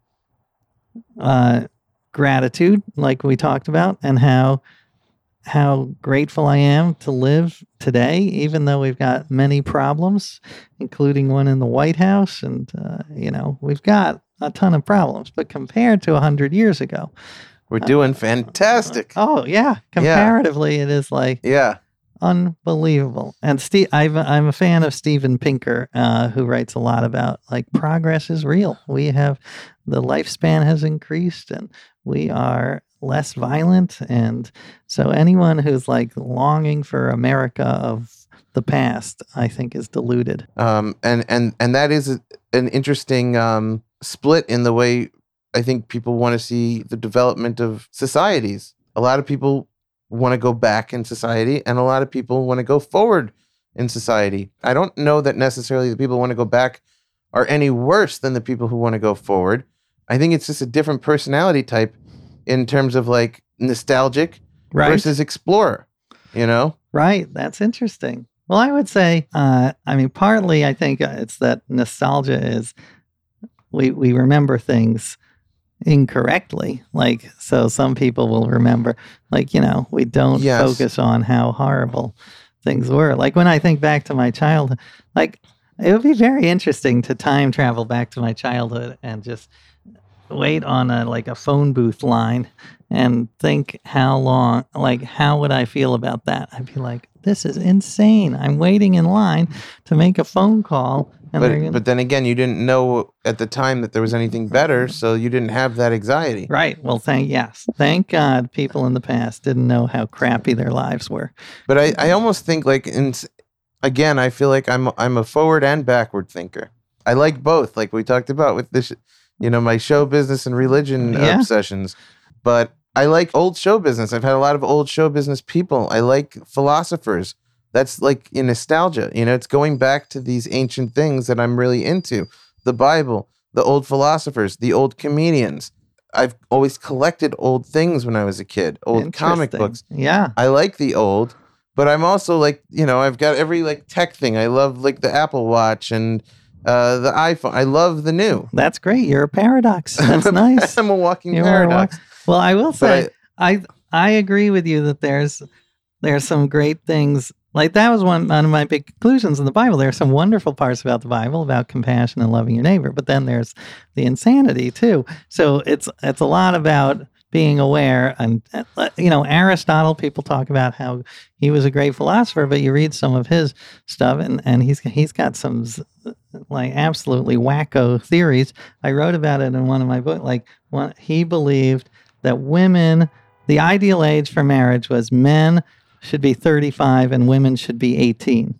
uh, gratitude, like we talked about, and how how grateful I am to live today, even though we've got many problems, including one in the White House, and uh, you know we've got a ton of problems. But compared to hundred years ago, We're doing fantastic. oh yeah, comparatively, it is like Yeah. unbelievable. And Steve, I've, I'm a fan of Steven Pinker, uh, who writes a lot about like progress is real. We have the lifespan has increased, and we are less violent. And so anyone who's like longing for America of the past, I think is deluded. um, and and and that is an interesting um, split in the way I think people want to see the development of societies. A lot of people want to go back in society, and a lot of people want to go forward in society. I don't know that necessarily the people who want to go back are any worse than the people who want to go forward. I think it's just a different personality type in terms of like nostalgic Right. versus explorer. You know, Right. That's interesting. Well, I would say, uh, I mean, partly I think uh, it's that nostalgia is we we remember things incorrectly. Like, so some people will remember, like, you know, we don't Yes. focus on how horrible things were. Like when I think back to my childhood, like it would be very interesting to time travel back to my childhood and just wait on a like a phone booth line and think how long like how would I feel about that? I'd be like, this is insane. I'm waiting in line to make a phone call and but gonna, but then again, you didn't know at the time that there was anything better, so you didn't have that anxiety. Right. Well, thank yes. Thank God people in the past didn't know how crappy their lives were. But I, I almost think like in again, I feel like I'm I'm a forward and backward thinker. I like both, like we talked about with this, you know, my show business and religion Yeah. obsessions. But I like old show business. I've had a lot of old show business people. I like philosophers. That's like in nostalgia. You know, it's going back to these ancient things that I'm really into. The Bible, the old philosophers, the old comedians. I've always collected old things when I was a kid, old comic books. Yeah. I like the old, but I'm also like, you know, I've got every like tech thing. I love like the Apple Watch and uh, the iPhone. I love the new. That's great. You're a paradox. That's [laughs] nice. I'm a walking You a paradox. walk- Well, I will say I, I agree with you that there's there's some great things. Like that was one one of my big conclusions in the Bible. There are some wonderful parts about the Bible about compassion and loving your neighbor, but then there's the insanity too. So it's it's a lot about being aware. And uh, you know Aristotle people talk about how he was a great philosopher but you read some of his stuff and and he's he's got some like absolutely wacko theories. I wrote about it in one of my books like one, he believed that women the ideal age for marriage was men should be 35 and women should be 18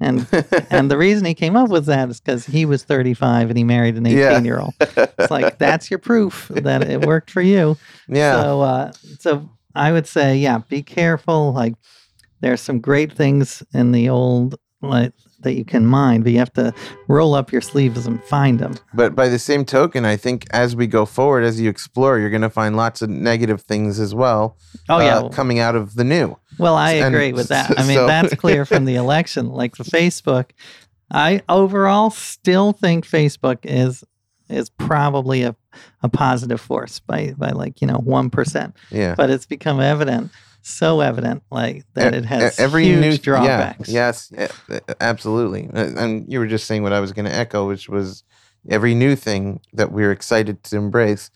and [laughs] and the reason he came up with that is because he was 35 and he married an 18 Yeah. year old it's like [laughs] that's your proof that it worked for you yeah. so, uh, so I would say, yeah, be careful. Like, there's some great things in the old like that you can mine, but you have to roll up your sleeves and find them. But by the same token, I think as we go forward, as you explore, you're going to find lots of negative things as well. Oh yeah. uh, coming out of the new. Well, I and agree with that. I [laughs] mean, so- that's [laughs] clear from the election. Like the Facebook, I overall still think Facebook is is probably a, a positive force by by like you know one percent, Yeah. but it's become evident, so evident, like that it has every huge new drawbacks. Yeah, yes, absolutely. Uh, And you were just saying what I was going to echo, which was every new thing that we're excited to embrace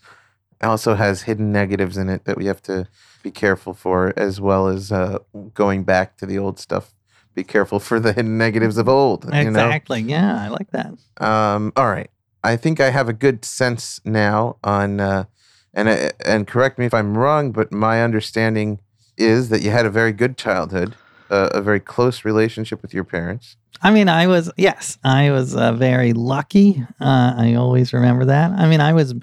also has hidden negatives in it that we have to be careful for, as well as uh, going back to the old stuff. Be careful for the hidden negatives of old. You know? Exactly. Yeah, I like that. Um, all right. I think I have a good sense now on, uh, and uh, and correct me if I'm wrong, but my understanding is that you had a very good childhood, uh, a very close relationship with your parents. I mean, I was yes, I was uh, very lucky. Uh, I always remember that. I mean, I was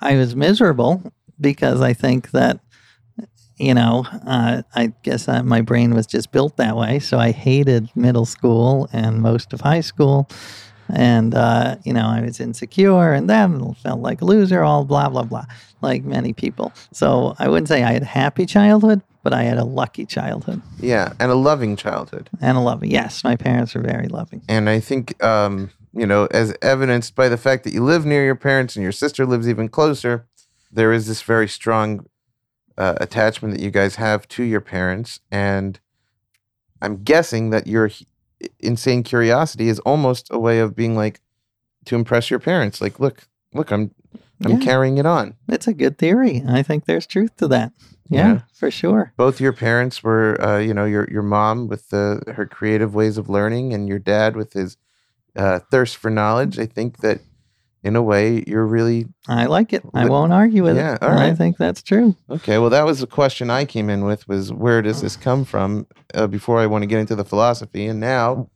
I was miserable because I think that you know uh, I guess uh, my brain was just built that way. So I hated middle school and most of high school, and uh, you know I was insecure and then felt like a loser. All blah blah blah, like many people. So I wouldn't say I had a happy childhood, but I had a lucky childhood Yeah, and a loving childhood. and a loving. Yes, my parents were very loving. And I think, um, you know, as evidenced by the fact that you live near your parents and your sister lives even closer, there is this very strong uh, attachment that you guys have to your parents. And I'm guessing that your insane curiosity is almost a way of being like to impress your parents. Like, look, look, I'm I'm Yeah. carrying it on. It's a good theory. I think there's truth to that. Yeah, Yeah. for sure. Both your parents were, uh, you know, your your mom with the her creative ways of learning, and your dad with his uh, thirst for knowledge. I think that in a way, you're really I like it. I won't argue with Yeah, it. all I think that's true. okay. Well, that was the question I came in with: was where does this come from? Uh, before I want to get into the philosophy, and now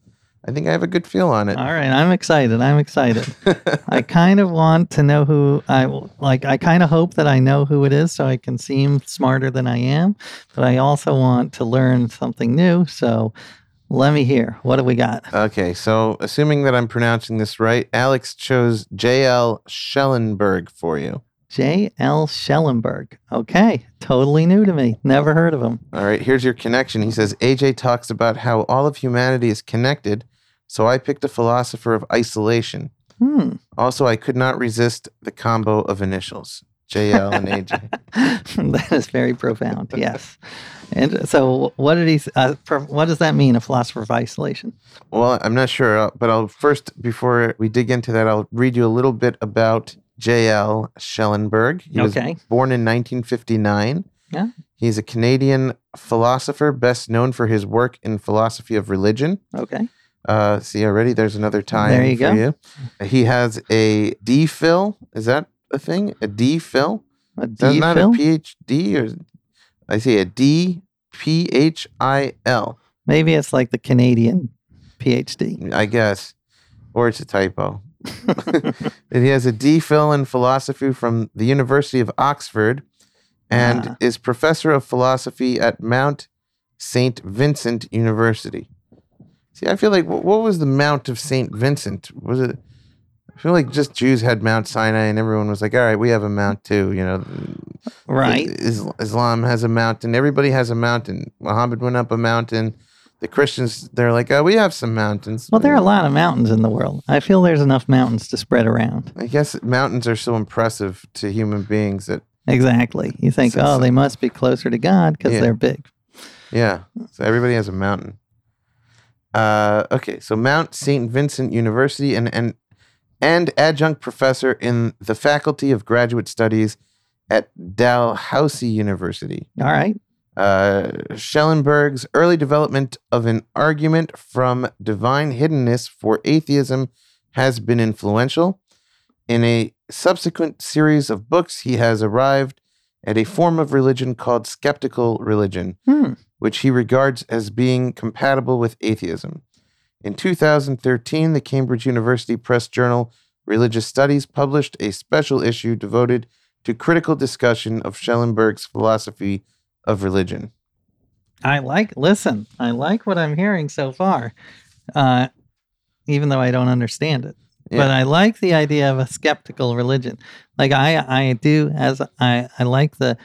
I think I have a good feel on it. All right, I'm excited. I'm excited. [laughs] I kind of want to know who I like. I kind of hope that I know who it is, so I can seem smarter than I am. But I also want to learn something new. So let me hear. What do we got? Okay, so assuming that I'm pronouncing this right, Alex chose J.L. Schellenberg for you. J. L. Schellenberg. Okay, totally new to me. Never heard of him. All right, here's your connection. He says AJ talks about how all of humanity is connected, so I picked a philosopher of isolation. Hmm. Also, I could not resist the combo of initials, JL and AJ. [laughs] that is very profound. Yes. And so, what did he? Uh, what does that mean? A philosopher of isolation? Well, I'm not sure, uh, but I'll first, before we dig into that, I'll read you a little bit about J.L. Schellenberg. He was Okay. born in 1959. Yeah. He's a Canadian philosopher, best known for his work in philosophy of religion. Okay. Uh, see, already there's another time There you for go. you. He has a D.Phil. Is that a thing? A D Phil? A Is that not Phil? a PhD? Or I see a D P H I L. Maybe it's like the Canadian PhD. I guess, or it's a typo. [laughs] And he has a D Phil in philosophy from the University of Oxford, and Ah. is professor of philosophy at Mount Saint Vincent University. See, I feel like what was the Mount of Saint Vincent? Was it? I feel like just Jews had Mount Sinai, and everyone was like, "All right, we have a mount too." You know, Right. Islam has a mountain. Everybody has a mountain. Muhammad went up a mountain. The Christians, they're like, "Oh, we have some mountains." Well, there are a lot of mountains in the world. I feel there's enough mountains to spread around. I guess mountains are so impressive to human beings that, Exactly. You think, oh, they must be closer to God because Yeah. they're big. yeah. So everybody has a mountain. Uh, okay, so Mount Saint Vincent University and and and adjunct professor in the Faculty of Graduate Studies at Dalhousie University. All right. Uh, Schellenberg's early development of an argument from divine hiddenness for atheism has been influential. In a subsequent series of books, he has arrived at a form of religion called skeptical religion, Hmm. which he regards as being compatible with atheism. In 2013, the Cambridge University Press journal Religious Studies published a special issue devoted to critical discussion of Schellenberg's philosophy of religion. I like, listen, I like what I'm hearing so far, uh, even though I don't understand it. But I like the idea of a skeptical religion. Like I, I do as I, I like the,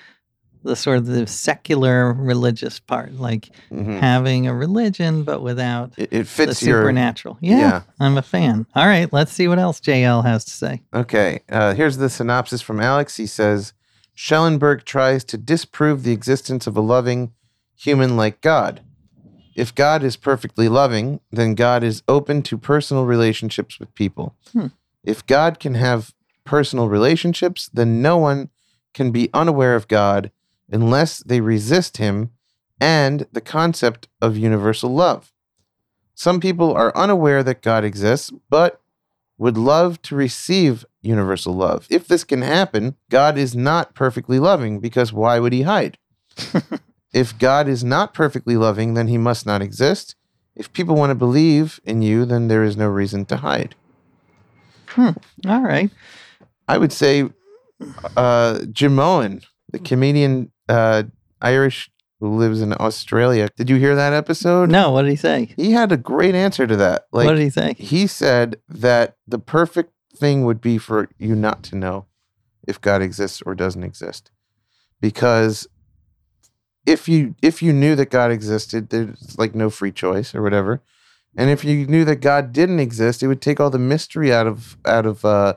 the sort of the secular religious part, like Mhm. having a religion but without It, it the fits your. supernatural. Yeah, yeah. I'm a fan. All right, let's see what else JL has to say. Okay, uh, here's the synopsis from Alex. He says Schellenberg tries to disprove the existence of a loving human like God. If God is perfectly loving, then God is open to personal relationships with people. Hmm. If God can have personal relationships, then no one can be unaware of God unless they resist him and the concept of universal love. Some people are unaware that God exists, but would love to receive universal love. If this can happen, God is not perfectly loving because why would he hide? [laughs] if God is not perfectly loving, then he must not exist. If people want to believe in you, then there is no reason to hide. Hmm. All right. I would say uh, Jimeoin, the comedian uh, Irish who lives in Australia. Did you hear that episode? No, what did he say? He had a great answer to that. Like what did he say? he said that the perfect thing would be for you not to know if God exists or doesn't exist. Because if you if you knew that God existed, there's like no free choice or whatever. And if you knew that God didn't exist, it would take all the mystery out of out of uh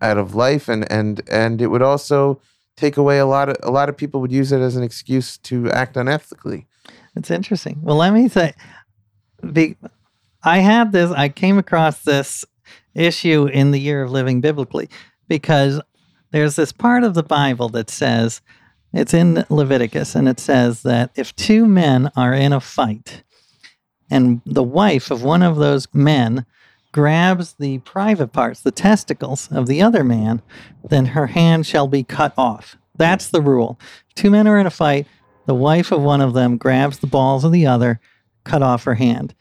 out of life and and and it would also take away a lot of a lot of people would use it as an excuse to act unethically. It's interesting. Well, let me say, the I had this. I came across this issue in the year of living biblically because there's this part of the Bible that says it's in Leviticus, and it says that if two men are in a fight, and the wife of one of those men grabs the private parts, the testicles of the other man, then her hand shall be cut off. That's the rule. Two men are in a fight. The wife of one of them grabs the balls of the other, cut off her hand.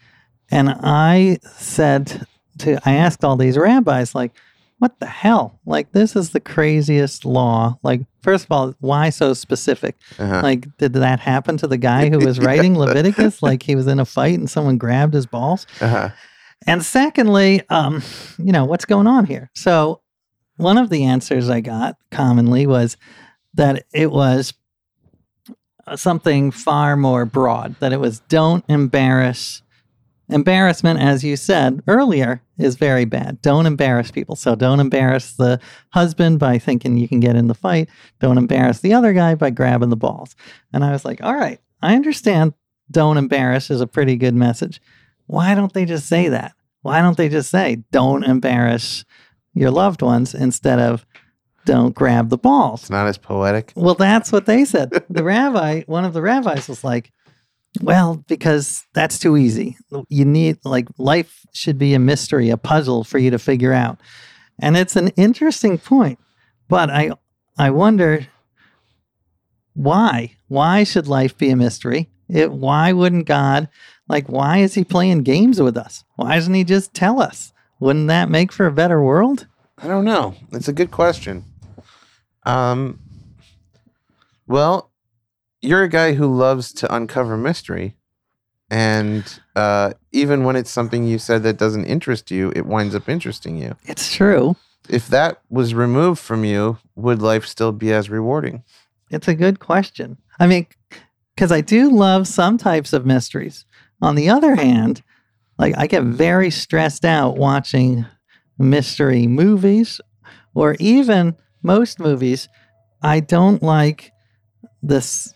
And I said to, I asked all these rabbis, like, what the hell? Like, this is the craziest law. Like, first of all, why so specific? Uh-huh. Like, did that happen to the guy who was writing [laughs] Leviticus? Like, he was in a fight and someone grabbed his balls? uh-huh. And secondly, um, you know, what's going on here? So, one of the answers I got commonly was that it was uh, something far more broad, that it was don't embarrass. Embarrassment, as you said earlier, is very bad. Don't embarrass people. So, don't embarrass the husband by thinking you can get in the fight. Don't embarrass the other guy by grabbing the balls. And I was like, all right, I understand don't embarrass is a pretty good message why don't they just say that? Why don't they just say, don't embarrass your loved ones instead of don't grab the balls? It's not as poetic. Well, that's what they said. The rabbi, one of the rabbis was like, well, because that's too easy. You need, like, life should be a mystery, a puzzle for you to figure out. And it's an interesting point. But I, I wonder why? Why should life be a mystery? It, why wouldn't God like, why is he playing games with us? Why doesn't he just tell us? Wouldn't that make for a better world? I don't know. It's a good question. Um, well, you're a guy who loves to uncover mystery, and uh, even when it's something you said that doesn't interest you, it winds up interesting you. It's true. If that was removed from you, would life still be as rewarding? It's a good question. I mean, because I do love some types of mysteries. On the other hand, like I get very stressed out watching mystery movies or even most movies. I don't like this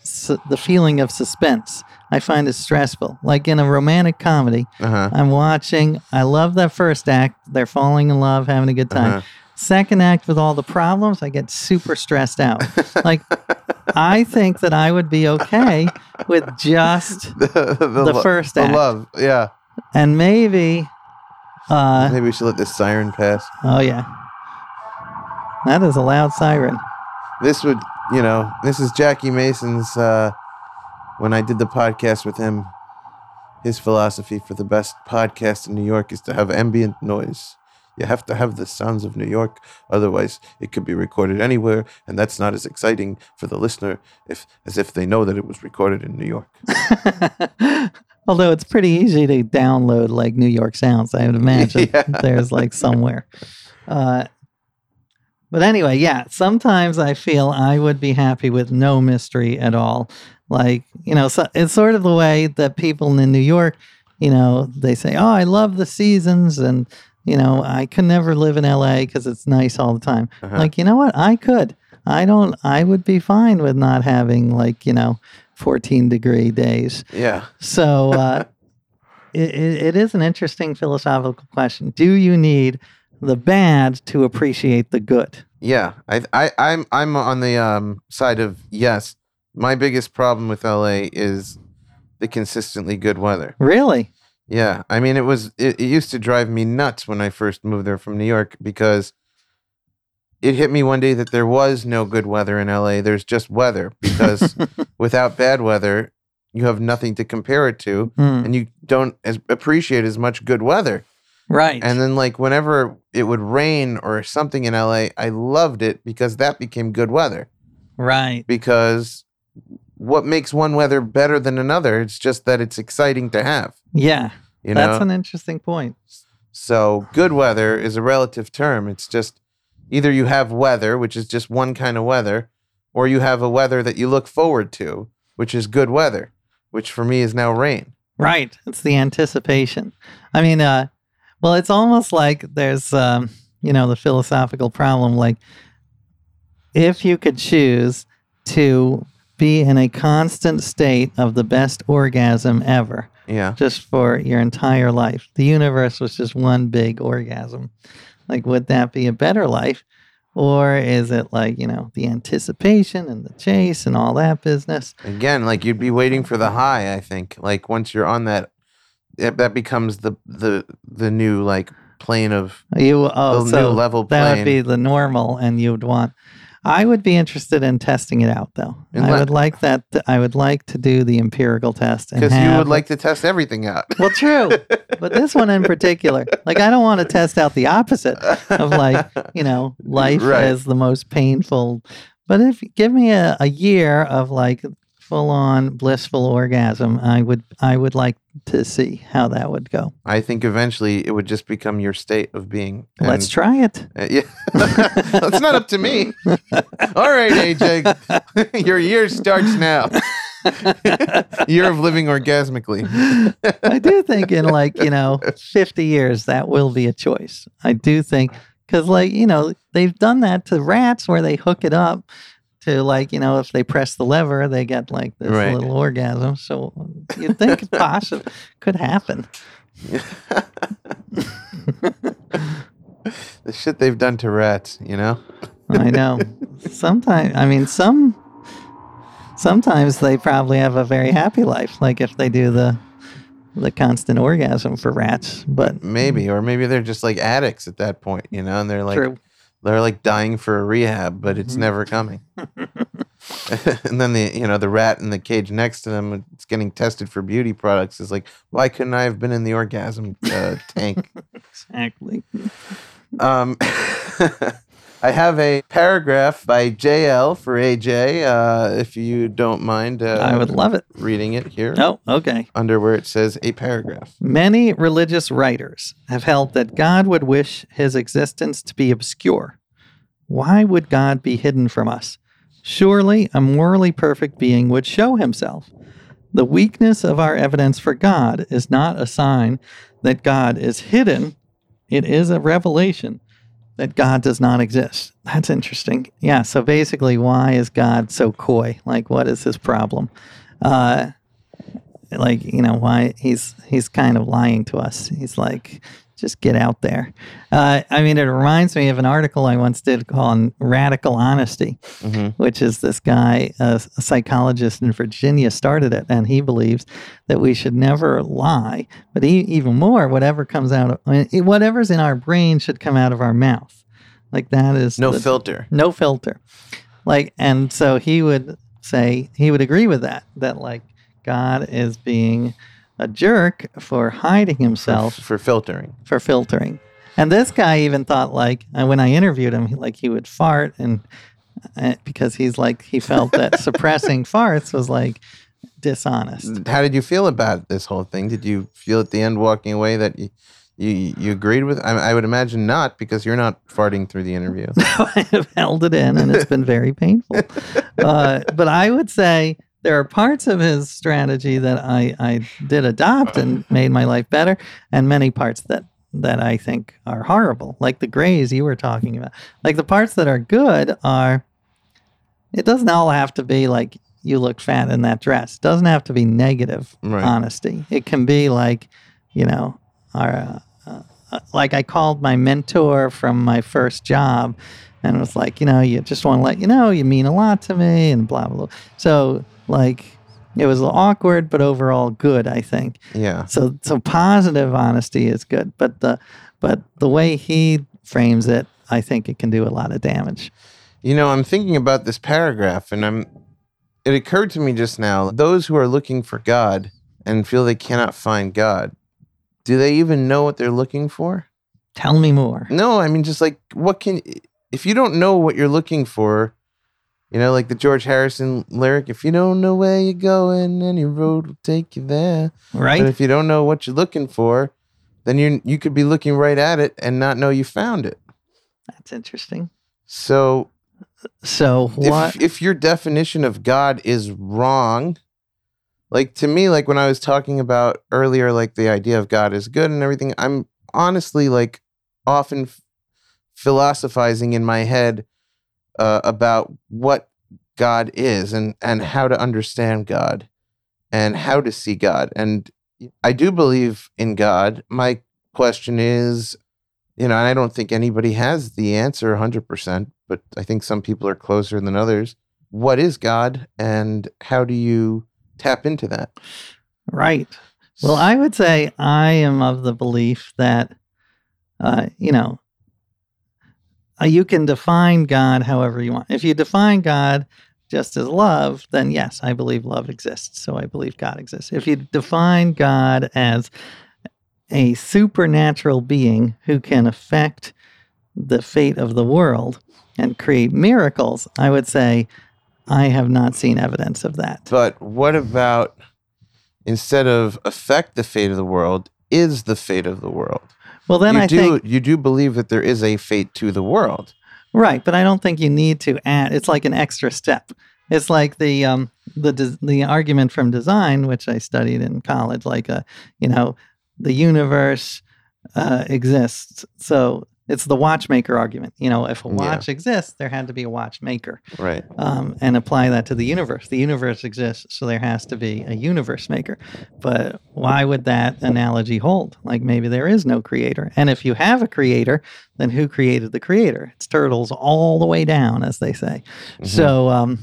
the feeling of suspense. I find it stressful. Like in a romantic comedy, Uh-huh. I'm watching. I love that first act. They're falling in love, having a good time. Uh-huh. Second act with all the problems, I get super stressed out. like I think that I would be okay with just [laughs] the, the lo- first the love. Yeah. and maybe uh Maybe we should let this siren pass. oh yeah. That is a loud siren. This would, you know, this is Jackie Mason's. Uh, when I did the podcast with him, his philosophy for the best podcast in New York is to have ambient noise. You have to have the sounds of New York, otherwise it could be recorded anywhere, and that's not as exciting for the listener if as if they know that it was recorded in New York. [laughs] Although it's pretty easy to download like New York sounds, I would imagine [laughs] Yeah. [laughs] there's like somewhere. Uh, but anyway, yeah, sometimes I feel I would be happy with no mystery at all. Like, you know, so it's sort of the way that people in New York, you know, they say, oh, I love the seasons and, you know, I could never live in LA because it's nice all the time. Uh-huh. Like, you know what? I could. I don't, I would be fine with not having like, you know, 14 degree days. Yeah. So uh, [laughs] it, it, it is an interesting philosophical question. Do you need the bad to appreciate the good? Yeah, I, I, I'm, I'm on the um, side of yes. My biggest problem with LA is the consistently good weather. Really? Yeah, I mean, it was it, it used to drive me nuts when I first moved there from New York because it hit me one day that there was no good weather in LA. There's just weather [laughs] because without bad weather, you have nothing to compare it to, Hmm, and you don't as, appreciate as much good weather. right. And then, like, whenever it would rain or something in LA, I loved it because that became good weather. right. Because what makes one weather better than another? It's just that it's exciting to have. Yeah. You know, That's an interesting point. so good weather is a relative term. It's just either you have weather, which is just one kind of weather, or you have a weather that you look forward to, which is good weather, which for me is now rain. Right. It's the anticipation. I mean, uh, well, it's almost like there's, um, you know, the philosophical problem. Like, if you could choose to be in a constant state of the best orgasm ever, Yeah. just for your entire life, the universe was just one big orgasm. Like, would that be a better life? Or is it like, you know, the anticipation and the chase and all that business? Again, like you'd be waiting for the high, I think. Like once you're on that it, that becomes the the the new like plane of You oh, the so new level that would be the normal, and you'd want. I would be interested in testing it out, though. I would like that. I would like to do the empirical test, because you would like to test everything out. Well, true, but this one in particular, [laughs] like I don't want to test out the opposite of like you know life Right. as the most painful. But if give me a, a year of like full on blissful orgasm, I would I would like to see how that would go. I think eventually it would just become your state of being. Let's try it. Uh, yeah, [laughs] that's not up to me. [laughs] All right, AJ, [laughs] your year starts now. year of living orgasmically. I do think in like, you know, 50 years, that will be a choice. I do think, because like, you know, they've done that to rats where they hook it up to like, you know, if they press the lever, they get like this Right. little orgasm. So you'd think it possibly could happen. [laughs] the shit they've done to rats, you know? I know. Sometimes, I mean, some, sometimes they probably have a very happy life. Like if they do the, the constant orgasm for rats, but Maybe, or maybe they're just like addicts at that point, you know, and they're like true. They're like dying for a rehab, but it's Mhm. never coming. [laughs] [laughs] and then the you know the rat in the cage next to them, it's getting tested for beauty products. Is like, why couldn't I have been in the orgasm uh, tank? [laughs] Exactly. Um, I have a paragraph by JL for AJ. Uh, if you don't mind, uh, I would love it. reading it here Oh, okay. under where it says a paragraph. Many religious writers have held that God would wish his existence to be obscure. Why would God be hidden from us? Surely a morally perfect being would show himself. The weakness of our evidence for God is not a sign that God is hidden, it is a revelation that God does not exist. That's interesting. Yeah, so basically, why is God so coy? Like, what is his problem? Uh, like you know why he's he's kind of lying to us he's like just get out there. Uh, i mean it reminds me of an article i once did called radical honesty hmm which is this guy a, a psychologist in virginia started it and he believes that we should never lie but he, even more whatever comes out of I mean, whatever's in our brain should come out of our mouth. Like that is No the- filter. no filter. Like and so he would say he would agree with that that like god is being a jerk for hiding himself for filtering. for filtering and this guy even thought like uh, when i interviewed him like he would fart and uh, because he's like he felt that [laughs] suppressing farts was like dishonest How did you feel about this whole thing? Did you feel at the end walking away that you you, you agreed with? I, I would imagine not because you're not farting through the interview. [laughs] I have held it in, and it's been very painful. [laughs] Uh, but I would say there are parts of his strategy that I, I did adopt and [laughs] made my life better, and many parts that that I think are horrible, like the grays you were talking about. Like the parts that are good are. It doesn't all have to be like you look fat in that dress. It doesn't have to be negative Right. honesty. It can be like, you know, our, uh, uh, like I called my mentor from my first job and was like, you know, you just want to let you know you mean a lot to me and blah, blah, blah. So, like, it was awkward, but overall good, I think. Yeah. So, so positive honesty is good, but the, but the way he frames it, I think it can do a lot of damage. You know, I'm thinking about this paragraph and I'm it occurred to me just now, those who are looking for God and feel they cannot find God, do they even know what they're looking for? Tell me more. No, I mean just like what can if you don't know what you're looking for, you know, like the George Harrison lyric, if you don't know where you're going, any road will take you there. Right. But if you don't know what you're looking for, then you you could be looking right at it and not know you found it. That's interesting. So So what? if if your definition of God is wrong, like to me, like when I was talking about earlier, like the idea of God is good and everything, I'm honestly like often f- philosophizing in my head uh, about what God is and and how to understand God and how to see God. And I do believe in God. My question is, you know, I don't think anybody has the answer 100%, but I think some people are closer than others. What is God and how do you tap into that? right. Well, I would say I am of the belief that uh, you know, Uh, you can define God however you want. If you define God just as love, then yes, I believe love exists. So I believe God exists. If you define God as a supernatural being who can affect the fate of the world and create miracles, I would say I have not seen evidence of that. But what about instead of affect the fate of the world, is the fate of the world? Well, then you I do think you do believe that there is a fate to the world. Right, but I don't think you need to add. It's like an extra step. It's like the um the the argument from design, which I studied in college, like a you know the universe uh, exists. So it's the watchmaker argument. You know, if a Yeah. watch exists, there had to be a watchmaker, Right. um, and apply that to the universe. The universe exists, so there has to be a universe maker. But why would that analogy hold? Like maybe there is no creator, and if you have a creator, then who created the creator? It's turtles all the way down, as they say. Mhm. So, um,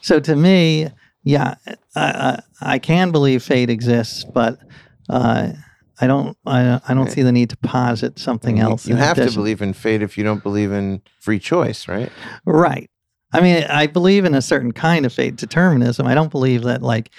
so to me, yeah, I, I, I can believe fate exists, but uh, I don't. I, I don't Right. see the need to posit something You- else. You, have to believe in fate if you don't believe in free choice, right? Right. I mean, I believe in a certain kind of fate determinism. I don't believe that, like,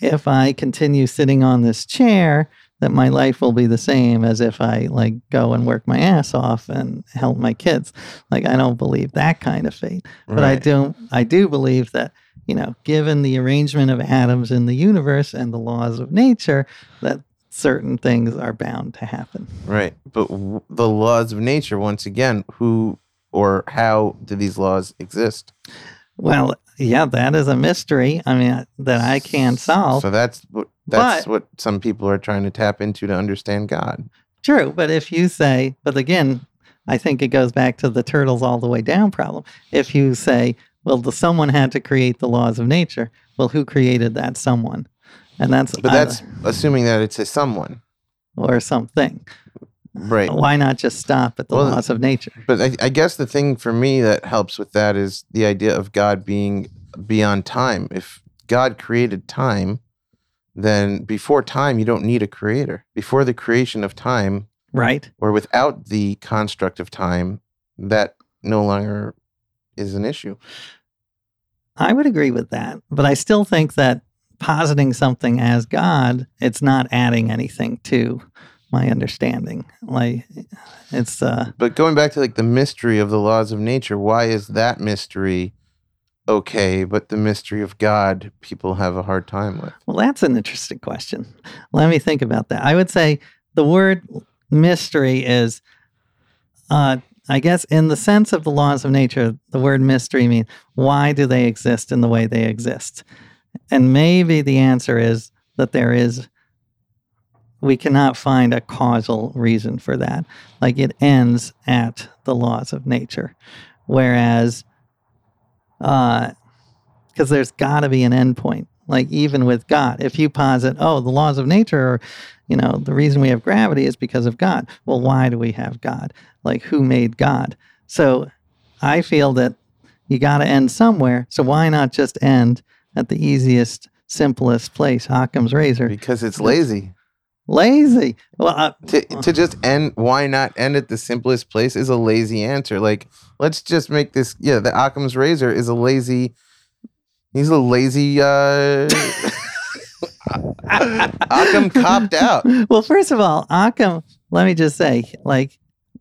if I continue sitting on this chair, that my life will be the same as if I, like, go and work my ass off and help my kids. Like, I don't believe that kind of fate. But I do, I do believe that, you know, given the arrangement of atoms in the universe and the laws of nature, that certain things are bound to happen. Right. But w- the laws of nature, once again, who or how do these laws exist? Well, yeah, that is a mystery. I mean, uh, that I can't solve. So that's what that's But- what some people are trying to tap into to understand God. True, but if you say, but again, I think it goes back to the turtles all the way down problem. If you say, well, the someone had to create the laws of nature, well, who created that someone? And that's But that's assuming that it's a someone. or something. Right. Why not just stop at the Well, laws of nature? But I, I guess the thing for me that helps with that is the idea of God being beyond time. If God created time, then before time, you don't need a creator. Before the creation of time, Right? or without the construct of time, that no longer is an issue. I would agree with that, but I still think that positing something as God, it's not adding anything to my understanding. Like it's uh But going back to like the mystery of the laws of nature, why is that mystery okay, but the mystery of God people have a hard time with? Well, that's an interesting question. Let me think about that. I would say the word mystery is, uh, I guess, in the sense of the laws of nature, the word mystery means why do they exist in the way they exist? And maybe the answer is that there is, we cannot find a causal reason for that. Like it ends at the laws of nature. Whereas, uh, because there's got to be an endpoint. Like even with God, if you posit, oh, the laws of nature are, you know, the reason we have gravity is because of God. Well, why do we have God? Like who made God? So I feel that you got to end somewhere. So why not just end at the easiest, simplest place, Occam's razor? Because it's lazy. Lazy. Well, uh, To, to just end, why not end at the simplest place is a lazy answer. Like, let's just make this, yeah, the Occam's razor is a lazy, he's a lazy, uh, [laughs] [laughs] Occam copped out. well, first of all, Occam, let me just say, like,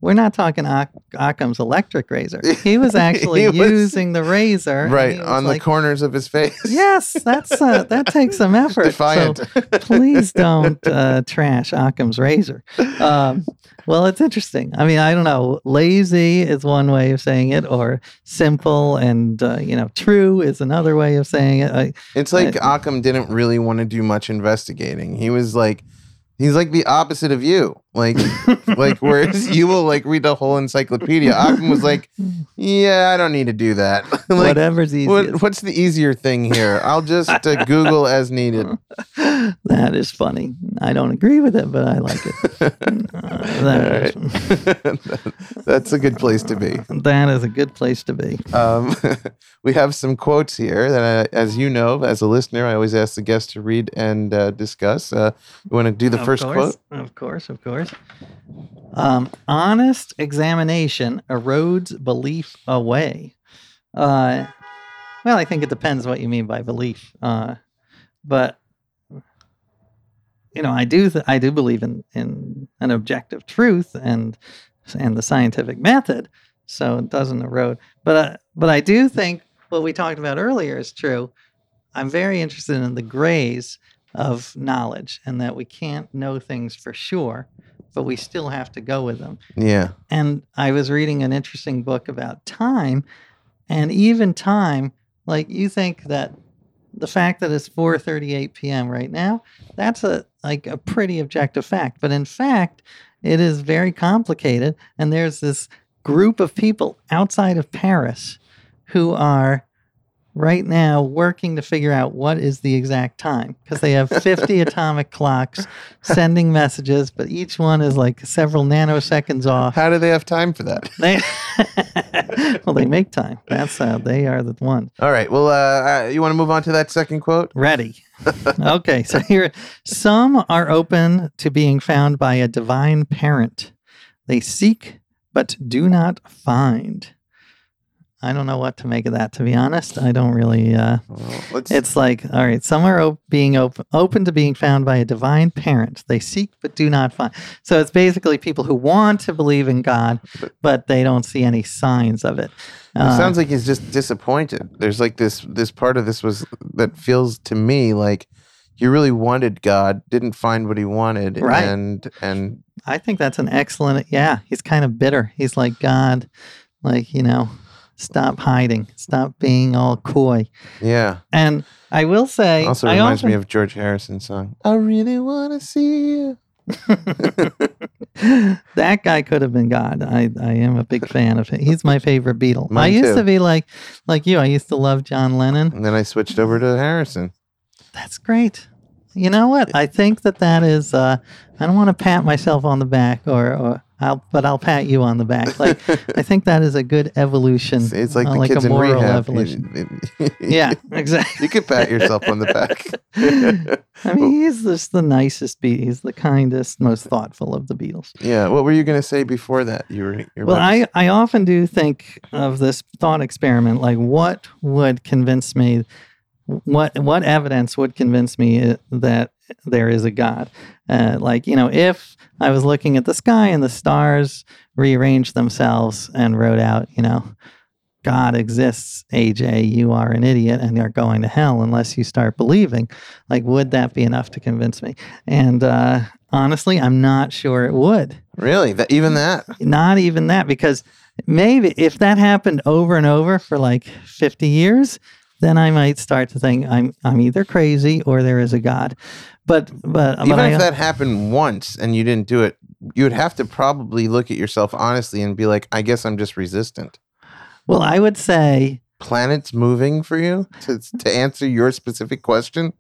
we're not talking Oc- Occam's electric razor. [laughs] He was actually He was- using the razor. Right, on the corners of his face. [laughs] Yes, that's uh, that takes some [laughs] effort. Defiant. So please don't uh, trash Occam's razor. Um, well, it's interesting. I mean, I don't know. Lazy is one way of saying it, or simple and uh, you know true is another way of saying it. I, It's like Occam didn't really want to do much investigating. He was like, he's like the opposite of you. Like, [laughs] like whereas you will like read the whole encyclopedia, Occam was like, yeah, I don't need to do that. [laughs] like, whatever's easiest. what, what's the easier thing here? I'll just uh, Google as needed. [laughs] that is funny. I don't agree with it, but I like it. that, is, That's a good place to be. that is a good place to be. Um, we have some quotes here that, I, as you know, as a listener, I always ask the guest to read and uh, discuss. Uh, you want to do the first course, quote? Of course, of course. Um, honest examination erodes belief away. Uh, well, I think it depends what you mean by belief. Uh, but you know, I do th- I do believe in in an objective truth and and the scientific method, so it doesn't erode. But uh, but I do think what we talked about earlier is true. I'm very interested in the grays of knowledge and that we can't know things for sure, but we still have to go with them. Yeah. And I was reading an interesting book about time, and even time, like you think that the fact that it's 4:38 p.m. right now, that's a like a pretty objective fact, but in fact, it is very complicated and there's this group of people outside of Paris who are right now working to figure out what is the exact time because they have 50 [laughs] atomic clocks sending messages, but each one is like several nanoseconds off. How do they have time for that? They, [laughs] well, they make time. That's how they are the one. All right. Well, uh, you want to move on to that second quote? Ready. [laughs] okay, so here, some are open to being found by a divine parent. They seek but do not find. I don't know what to make of that, to be honest. I don't really. Uh, Well, it's like, all right, some are op- being op- open to being found by a divine parent. They seek but do not find. So it's basically people who want to believe in God, but they don't see any signs of it. It Uh, sounds like he's just disappointed. There's like this this part of this was that feels to me like he really wanted God, didn't find what he wanted, Right. and and I think that's an excellent. Yeah, he's kind of bitter. He's like God, like you know, stop hiding, stop being all coy. yeah. And I will say, Also I reminds often, me of George Harrison's song. I really want to see you. [laughs] that guy could have been God. I, I am a big fan of him. He's my favorite Beatle. I Mine used too. to be like like you. I used to love John Lennon. And then I switched over to Harrison. That's great. You know what? I think that that is. Uh, I don't want to pat myself on the back, or, or I'll, but I'll pat you on the back. Like I think that is a good evolution. It's, it's like uh, the like kids a in rehab. evolution. [laughs] yeah, [laughs] exactly. you could pat yourself on the back. [laughs] I mean, he's just the nicest beat. He's the kindest, most thoughtful of the Beatles. yeah. What were you going to say before that? You were. You're Well, I, I often do think of this thought experiment like what would convince me what what evidence would convince me uh, that there is a god uh, like you know if i was looking at the sky and the stars rearranged themselves and wrote out you know god exists aj you are an idiot and you're going to hell unless you start believing like would that be enough to convince me and uh, honestly i'm not sure it would Really? That even that? not even that because maybe if that happened over and over for like 50 years then i might start to think i'm i'm either crazy or there is a god but but Even but if I, that happened once and you didn't do it, you would have to probably look at yourself honestly and be like, I guess I'm just resistant. well i would say Planets moving for you to to answer your specific question.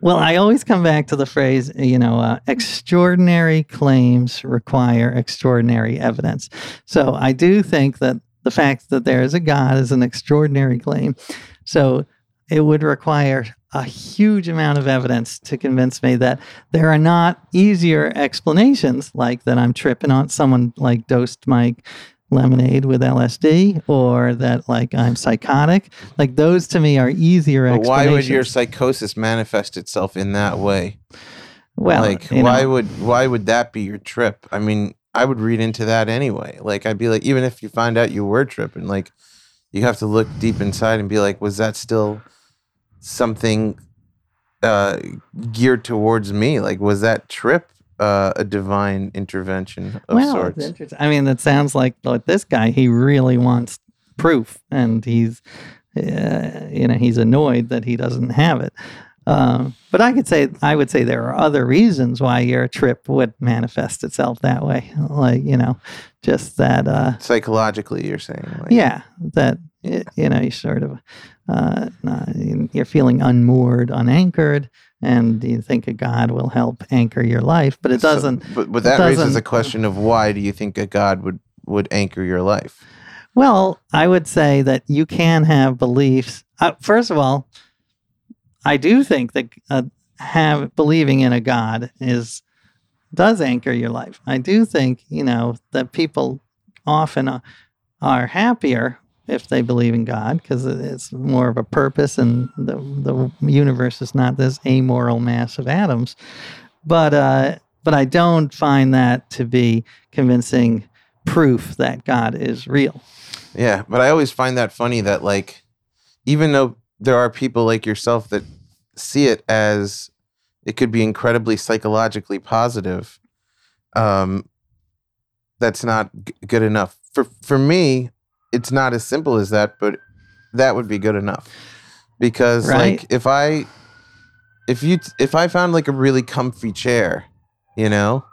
well i always come back to the phrase you know uh, extraordinary claims require extraordinary evidence so i do think that the fact that there is a god is an extraordinary claim so it would require a huge amount of evidence to convince me that there are not easier explanations, like that I'm tripping on someone like dosed my lemonade with LSD, or that like I'm psychotic. Like those to me are easier But why would your psychosis manifest itself in that way? well, like why know, would why would that be your trip? I mean, I would read into that anyway. Like I'd be like, even if you find out you were tripping, like you have to look deep inside and be like, was that still something uh geared towards me? Like was that trip uh, a divine intervention of well, sorts? interesting. I mean, it sounds like like this guy. He really wants proof, and he's uh, you know he's annoyed that he doesn't have it. Um, but I could say I would say there are other reasons why your trip would manifest itself that way. Like you know, just that. Uh, Psychologically, you're saying, like, yeah, that y- you know, you sort of, uh, you're feeling unmoored, unanchored, and you think a God will help anchor your life, but it doesn't. but but that raises a question of why do you think a God would would anchor your life? Well, I would say that you can have beliefs. Uh, first of all, I do think that uh, have believing in a God is does anchor your life. I do think you know that people often uh, are happier if they believe in God because it's more of a purpose, and the the universe is not this amoral mass of atoms. But uh, but I don't find that to be convincing proof that God is real. Yeah, but I always find that funny that like even though there are people like yourself that see it as it could be incredibly psychologically positive, um, that's not g- good enough. For for me, it's not as simple as that, but that would be good enough. Because Right. like if I if you if I found like a really comfy chair, you know,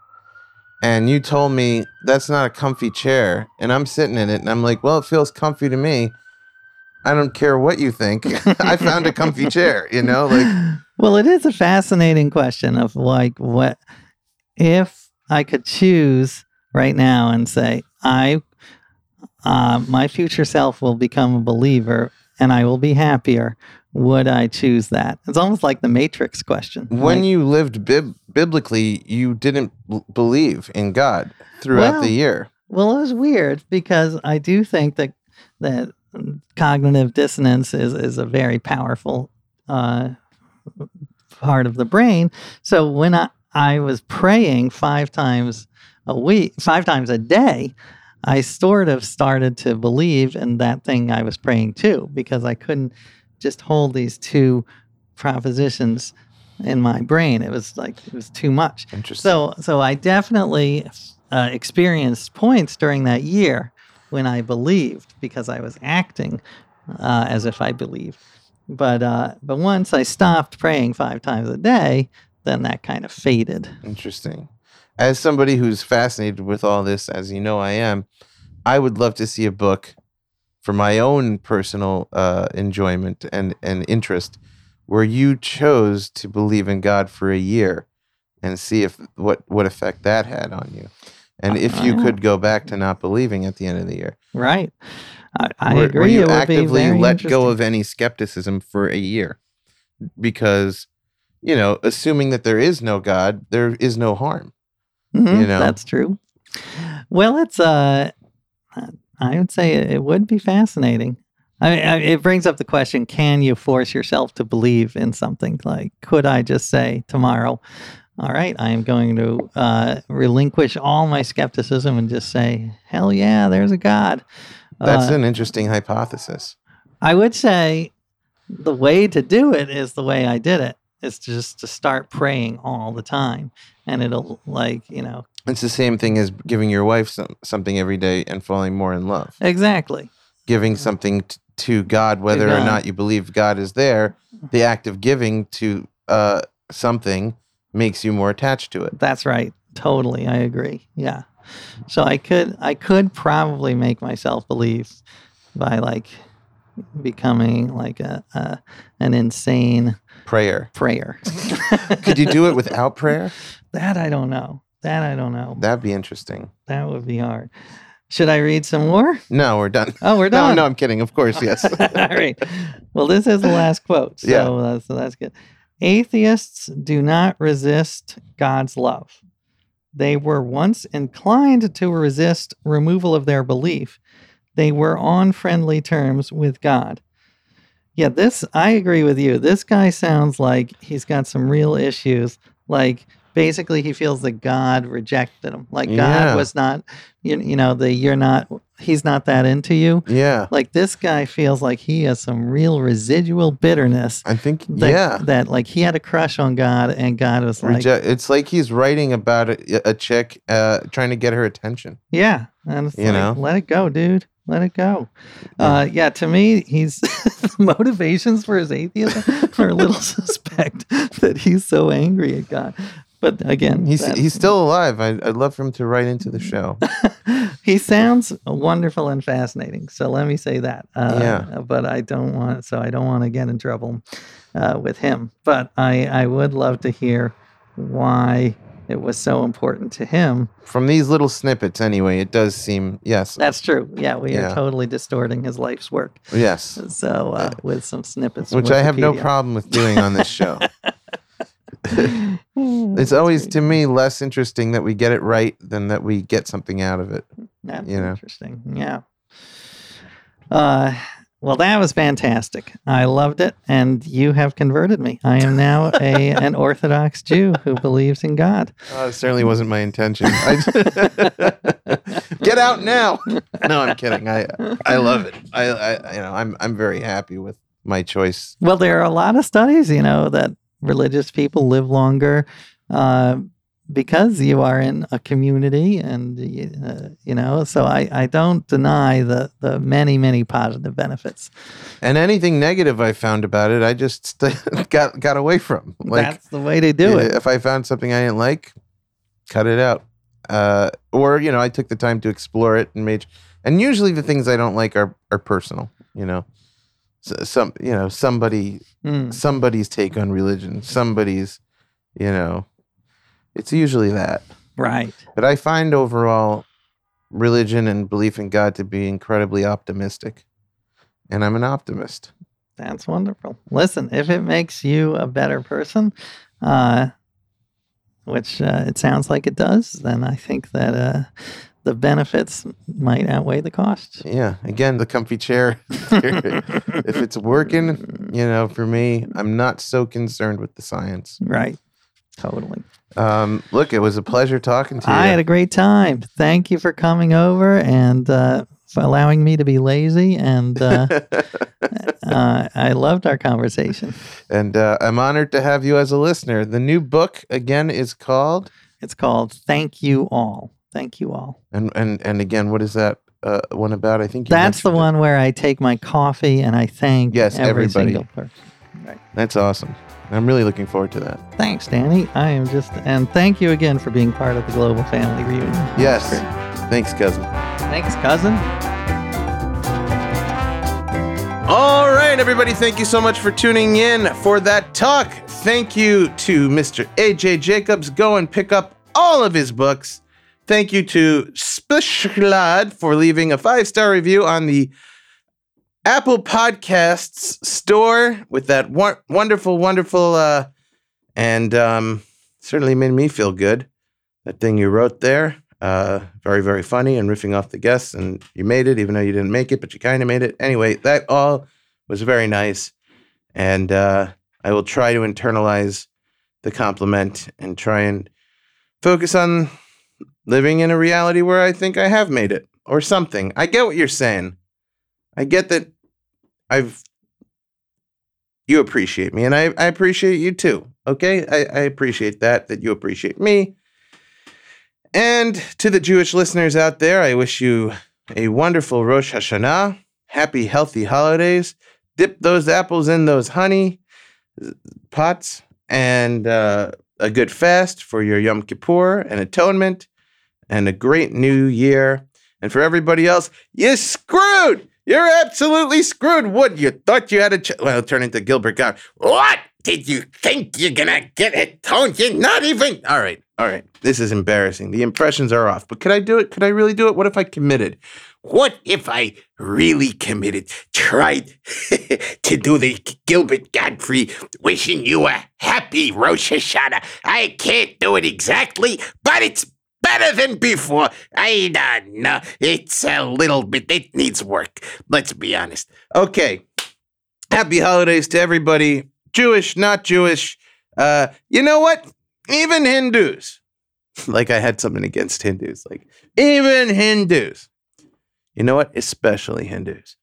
and you told me that's not a comfy chair and i'm sitting in it and i'm like well it feels comfy to me i don't care what you think [laughs] i found a comfy chair you know like [laughs] well, it is a fascinating question of like what if I could choose right now and say I uh, my future self will become a believer and I will be happier. Would I choose that? It's almost like the Matrix question. when Like, you lived bib- biblically you didn't b- believe in god throughout Well, the year Well, it was weird because I do think that that cognitive dissonance is is a very powerful uh, part of the brain. So when I I was praying five times a week, five times a day, I sort of started to believe in that thing I was praying to because I couldn't just hold these two propositions in my brain. It was like it was too much. interesting So, so I definitely uh, experienced points during that year when I believed because I was acting uh, as if I believed. But uh, but once I stopped praying five times a day, then that kind of faded. interesting as somebody who's fascinated with all this as you know i am i would love to see a book for my own personal uh, enjoyment and, and interest where you chose to believe in god for a year and see if what what effect that had on you and if you could go back to not believing at the end of the year Right. I, I where, agree. where you it would be actively let go of any skepticism for a year because you know assuming that there is no god there is no harm Mhm, you know? that's true. Well, it's uh, I would say it, it would be fascinating. I, mean, it brings up the question: Can you force yourself to believe in something? Like, could I just say tomorrow, "All right, I am going to uh, relinquish all my skepticism and just say, hell yeah, there's a God." that's Uh, an interesting hypothesis I would say the way to do it is the way I did it. Is just to start praying all the time, and it'll like you know It's the same thing as giving your wife some, something every day and falling more in love. exactly. Giving something t- to God, whether or God. not you believe God is there, the act of giving to uh, something makes you more attached to it. That's right. Totally. I agree. Yeah. So I could I could probably make myself believe by like becoming like a, a an insane Prayer. prayer. [laughs] Could you do it without [laughs] prayer? that I don't know. That I don't know. That'd be interesting. That would be hard. Should I read some more? No, we're done. Oh, we're done. No, no, I'm kidding. Of course, yes. [laughs] All right. Well, this is the last quote. So, Yeah. uh, so that's good. Atheists do not resist God's love. They were once inclined to resist removal of their belief. They were on friendly terms with God. Yeah, this, I agree with you. This guy sounds like he's got some real issues. Like, basically, he feels that God rejected him. Like, Yeah. God was not, you, you know, the you're not, he's not that into you. yeah. Like this guy feels like he has some real residual bitterness. I think, That, yeah. That like he had a crush on God and God was like, it's like he's writing about a, a chick uh, trying to get her attention. yeah. And it's You like, know? let it go, dude. Let it go. Yeah. Uh, yeah, to me, he's [laughs] motivations for his atheism are a little [laughs] suspect that he's so angry at God. But again, He's he's still alive. I, I'd love for him to write into the show. [laughs] he sounds wonderful and fascinating. So let me say that. Uh, Yeah. But I don't want, so I don't want to get in trouble uh, with him. But I, I would love to hear why it was so important to him. From these little snippets, anyway, it does seem yes, That's true. Yeah, we Yeah. are totally distorting his life's work. yes, So uh, with some snippets, which I have no problem with doing on this show. [laughs] [laughs] Mm, It's always great. to me less interesting that we get it right than that we get something out of it. That's you know. interesting. Yeah. Uh, well, that was fantastic. I loved it, and you have converted me. I am now a [laughs] an Orthodox Jew who believes in God. It certainly wasn't my intention. [laughs] Get out now. [laughs] No, I'm kidding. I I love it. I, I you know I'm I'm very happy with my choice. Well, there are a lot of studies, you know, that religious people live longer uh, because you are in a community, and uh, you know. So I I don't deny the the many many positive benefits. And anything negative I found about it, I just st- [laughs] got got away from. Like That's the way to do it. If I found something I didn't like, cut it out. Uh, or you know, I took the time to explore it and made. And usually, the things I don't like are are personal. You know, some you know somebody Mm. somebody's take on religion, somebody's, you know, it's usually that. Right. But I find overall religion and belief in God to be incredibly optimistic. And I'm an optimist. That's wonderful. Listen, if it makes you a better person, uh, which uh, it sounds like it does, then I think that uh, the benefits might outweigh the costs. Yeah. Again, the comfy chair. [laughs] if it's working, you know, for me, I'm not so concerned with the science. Right. Totally. Um, look, it was a pleasure talking to you. I had a great time. Thank you for coming over and uh, for allowing me to be lazy. And uh, [laughs] uh, I loved our conversation. and uh, I'm honored to have you as a listener. The new book again is called It's called Thank You All. Thank you all. and and and again, what is that uh, one about? I think you That's the mentioned it. one where I take my coffee and I thank Yes, every everybody. single person. That's awesome. I'm really looking forward to that. Thanks, Danny. I am just, and thank you again for being part of the Global Family Reunion. Yes. Thanks, cousin. Thanks, cousin. All right, everybody, thank you so much for tuning in for that talk. Thank you to Mr. AJ Jacobs. Go and pick up all of his books. Thank you to Spishlad for leaving a five star review on the Apple Podcasts store with that won- wonderful, wonderful, uh, and um, certainly made me feel good. That thing you wrote there, uh, very, very funny and riffing off the guests, and you made it, even though you didn't make it, but you kind of made it. Anyway, that all was very nice, and uh, I will try to internalize the compliment and try and focus on living in a reality where I think I have made it or something. I get what you're saying. I get that I've you appreciate me and I, I appreciate you too. Okay? I, I appreciate that, that you appreciate me. And to the Jewish listeners out there, I wish you a wonderful Rosh Hashanah. Happy, healthy holidays. Dip those apples in those honey pots and uh, a good fast for your Yom Kippur and atonement and a great new year. And for everybody else, you're screwed. You're absolutely screwed. What you thought you had a ch- well, turn into Gilbert Gottfried. What did you think you're gonna get atoned? You're not even. All right, all right. This is embarrassing. The impressions are off. But could I do it? Could I really do it? What if I committed? What if I really committed? Tried [laughs] to do the Gilbert Gottfried wishing you a happy Rosh Hashanah. I can't do it exactly, but it's better than before. I don't know. It's a little bit, it needs work. Let's be honest. Okay. Happy holidays to everybody. Jewish, not Jewish. Uh, you know what? Even Hindus. [laughs] like I had something against Hindus. Like, even Hindus. You know what? Especially Hindus.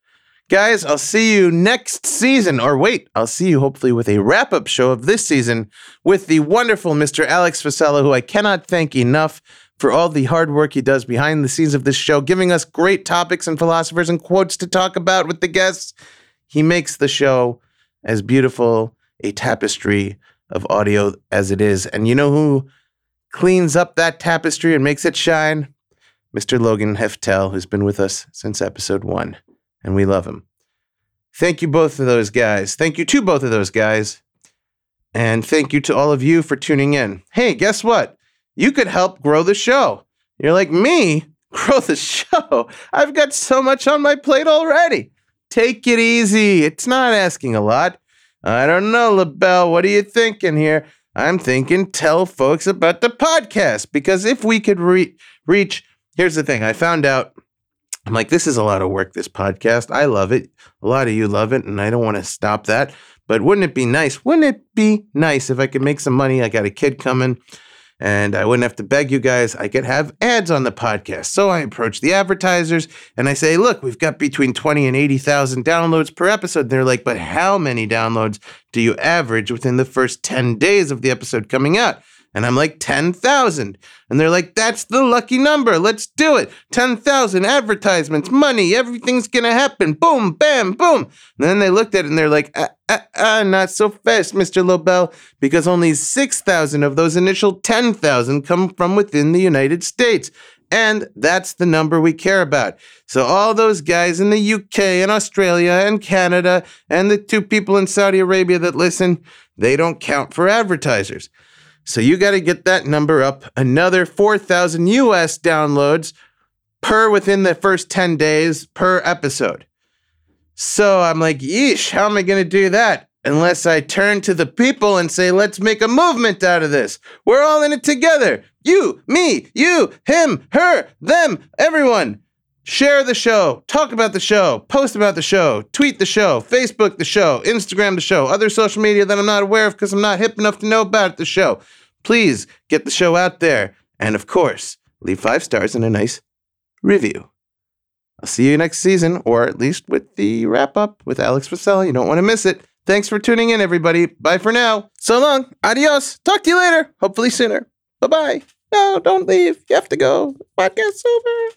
Guys, I'll see you next season. Or wait, I'll see you hopefully with a wrap up show of this season with the wonderful Mr. Alex Fasella, who I cannot thank enough for all the hard work he does behind the scenes of this show, giving us great topics and philosophers and quotes to talk about with the guests. He makes the show as beautiful a tapestry of audio as it is. And you know who cleans up that tapestry and makes it shine? Mr. Logan Heftel, who's been with us since episode one, and we love him. Thank you, both of those guys. Thank you to both of those guys. And thank you to all of you for tuning in. Hey, guess what? You could help grow the show. You're like, me? [laughs] Grow the show? I've got so much on my plate already. Take it easy. It's not asking a lot. I don't know, Lobell. What are you thinking here? I'm thinking tell folks about the podcast because if we could re- reach, here's the thing I found out. I'm like, this is a lot of work, this podcast. I love it. A lot of you love it, and I don't want to stop that. But wouldn't it be nice? Wouldn't it be nice if I could make some money? I got a kid coming and I wouldn't have to beg you guys. I could have ads on the podcast. So I approach the advertisers and I say, look, we've got between 20 and 80,000 downloads per episode. They're like, but how many downloads do you average within the first 10 days of the episode coming out? And I'm like, 10,000. And they're like, that's the lucky number. Let's do it. 10,000 advertisements, money, everything's going to happen. Boom, bam, boom. And then they looked at it and they're like, ah, ah, ah, not so fast, Mr. Lobell, because only 6,000 of those initial 10,000 come from within the United States. And that's the number we care about. So, all those guys in the UK and Australia and Canada and the two people in Saudi Arabia that listen, they don't count for advertisers. So you got to get that number up another 4,000 US downloads per within the first 10 days per episode. So I'm like, yeesh, how am I going to do that? Unless I turn to the people and say, let's make a movement out of this. We're all in it together. You, me, you, him, her, them, everyone. Share the show, talk about the show, post about the show, tweet the show, Facebook the show, Instagram the show, other social media that I'm not aware of because I'm not hip enough to know about the show. Please get the show out there. And of course, leave five stars and a nice review. I'll see you next season, or at least with the wrap up with Alex Vasella. You don't want to miss it. Thanks for tuning in, everybody. Bye for now. So long. Adios. Talk to you later. Hopefully sooner. Bye bye. No, don't leave. You have to go. Podcast's over.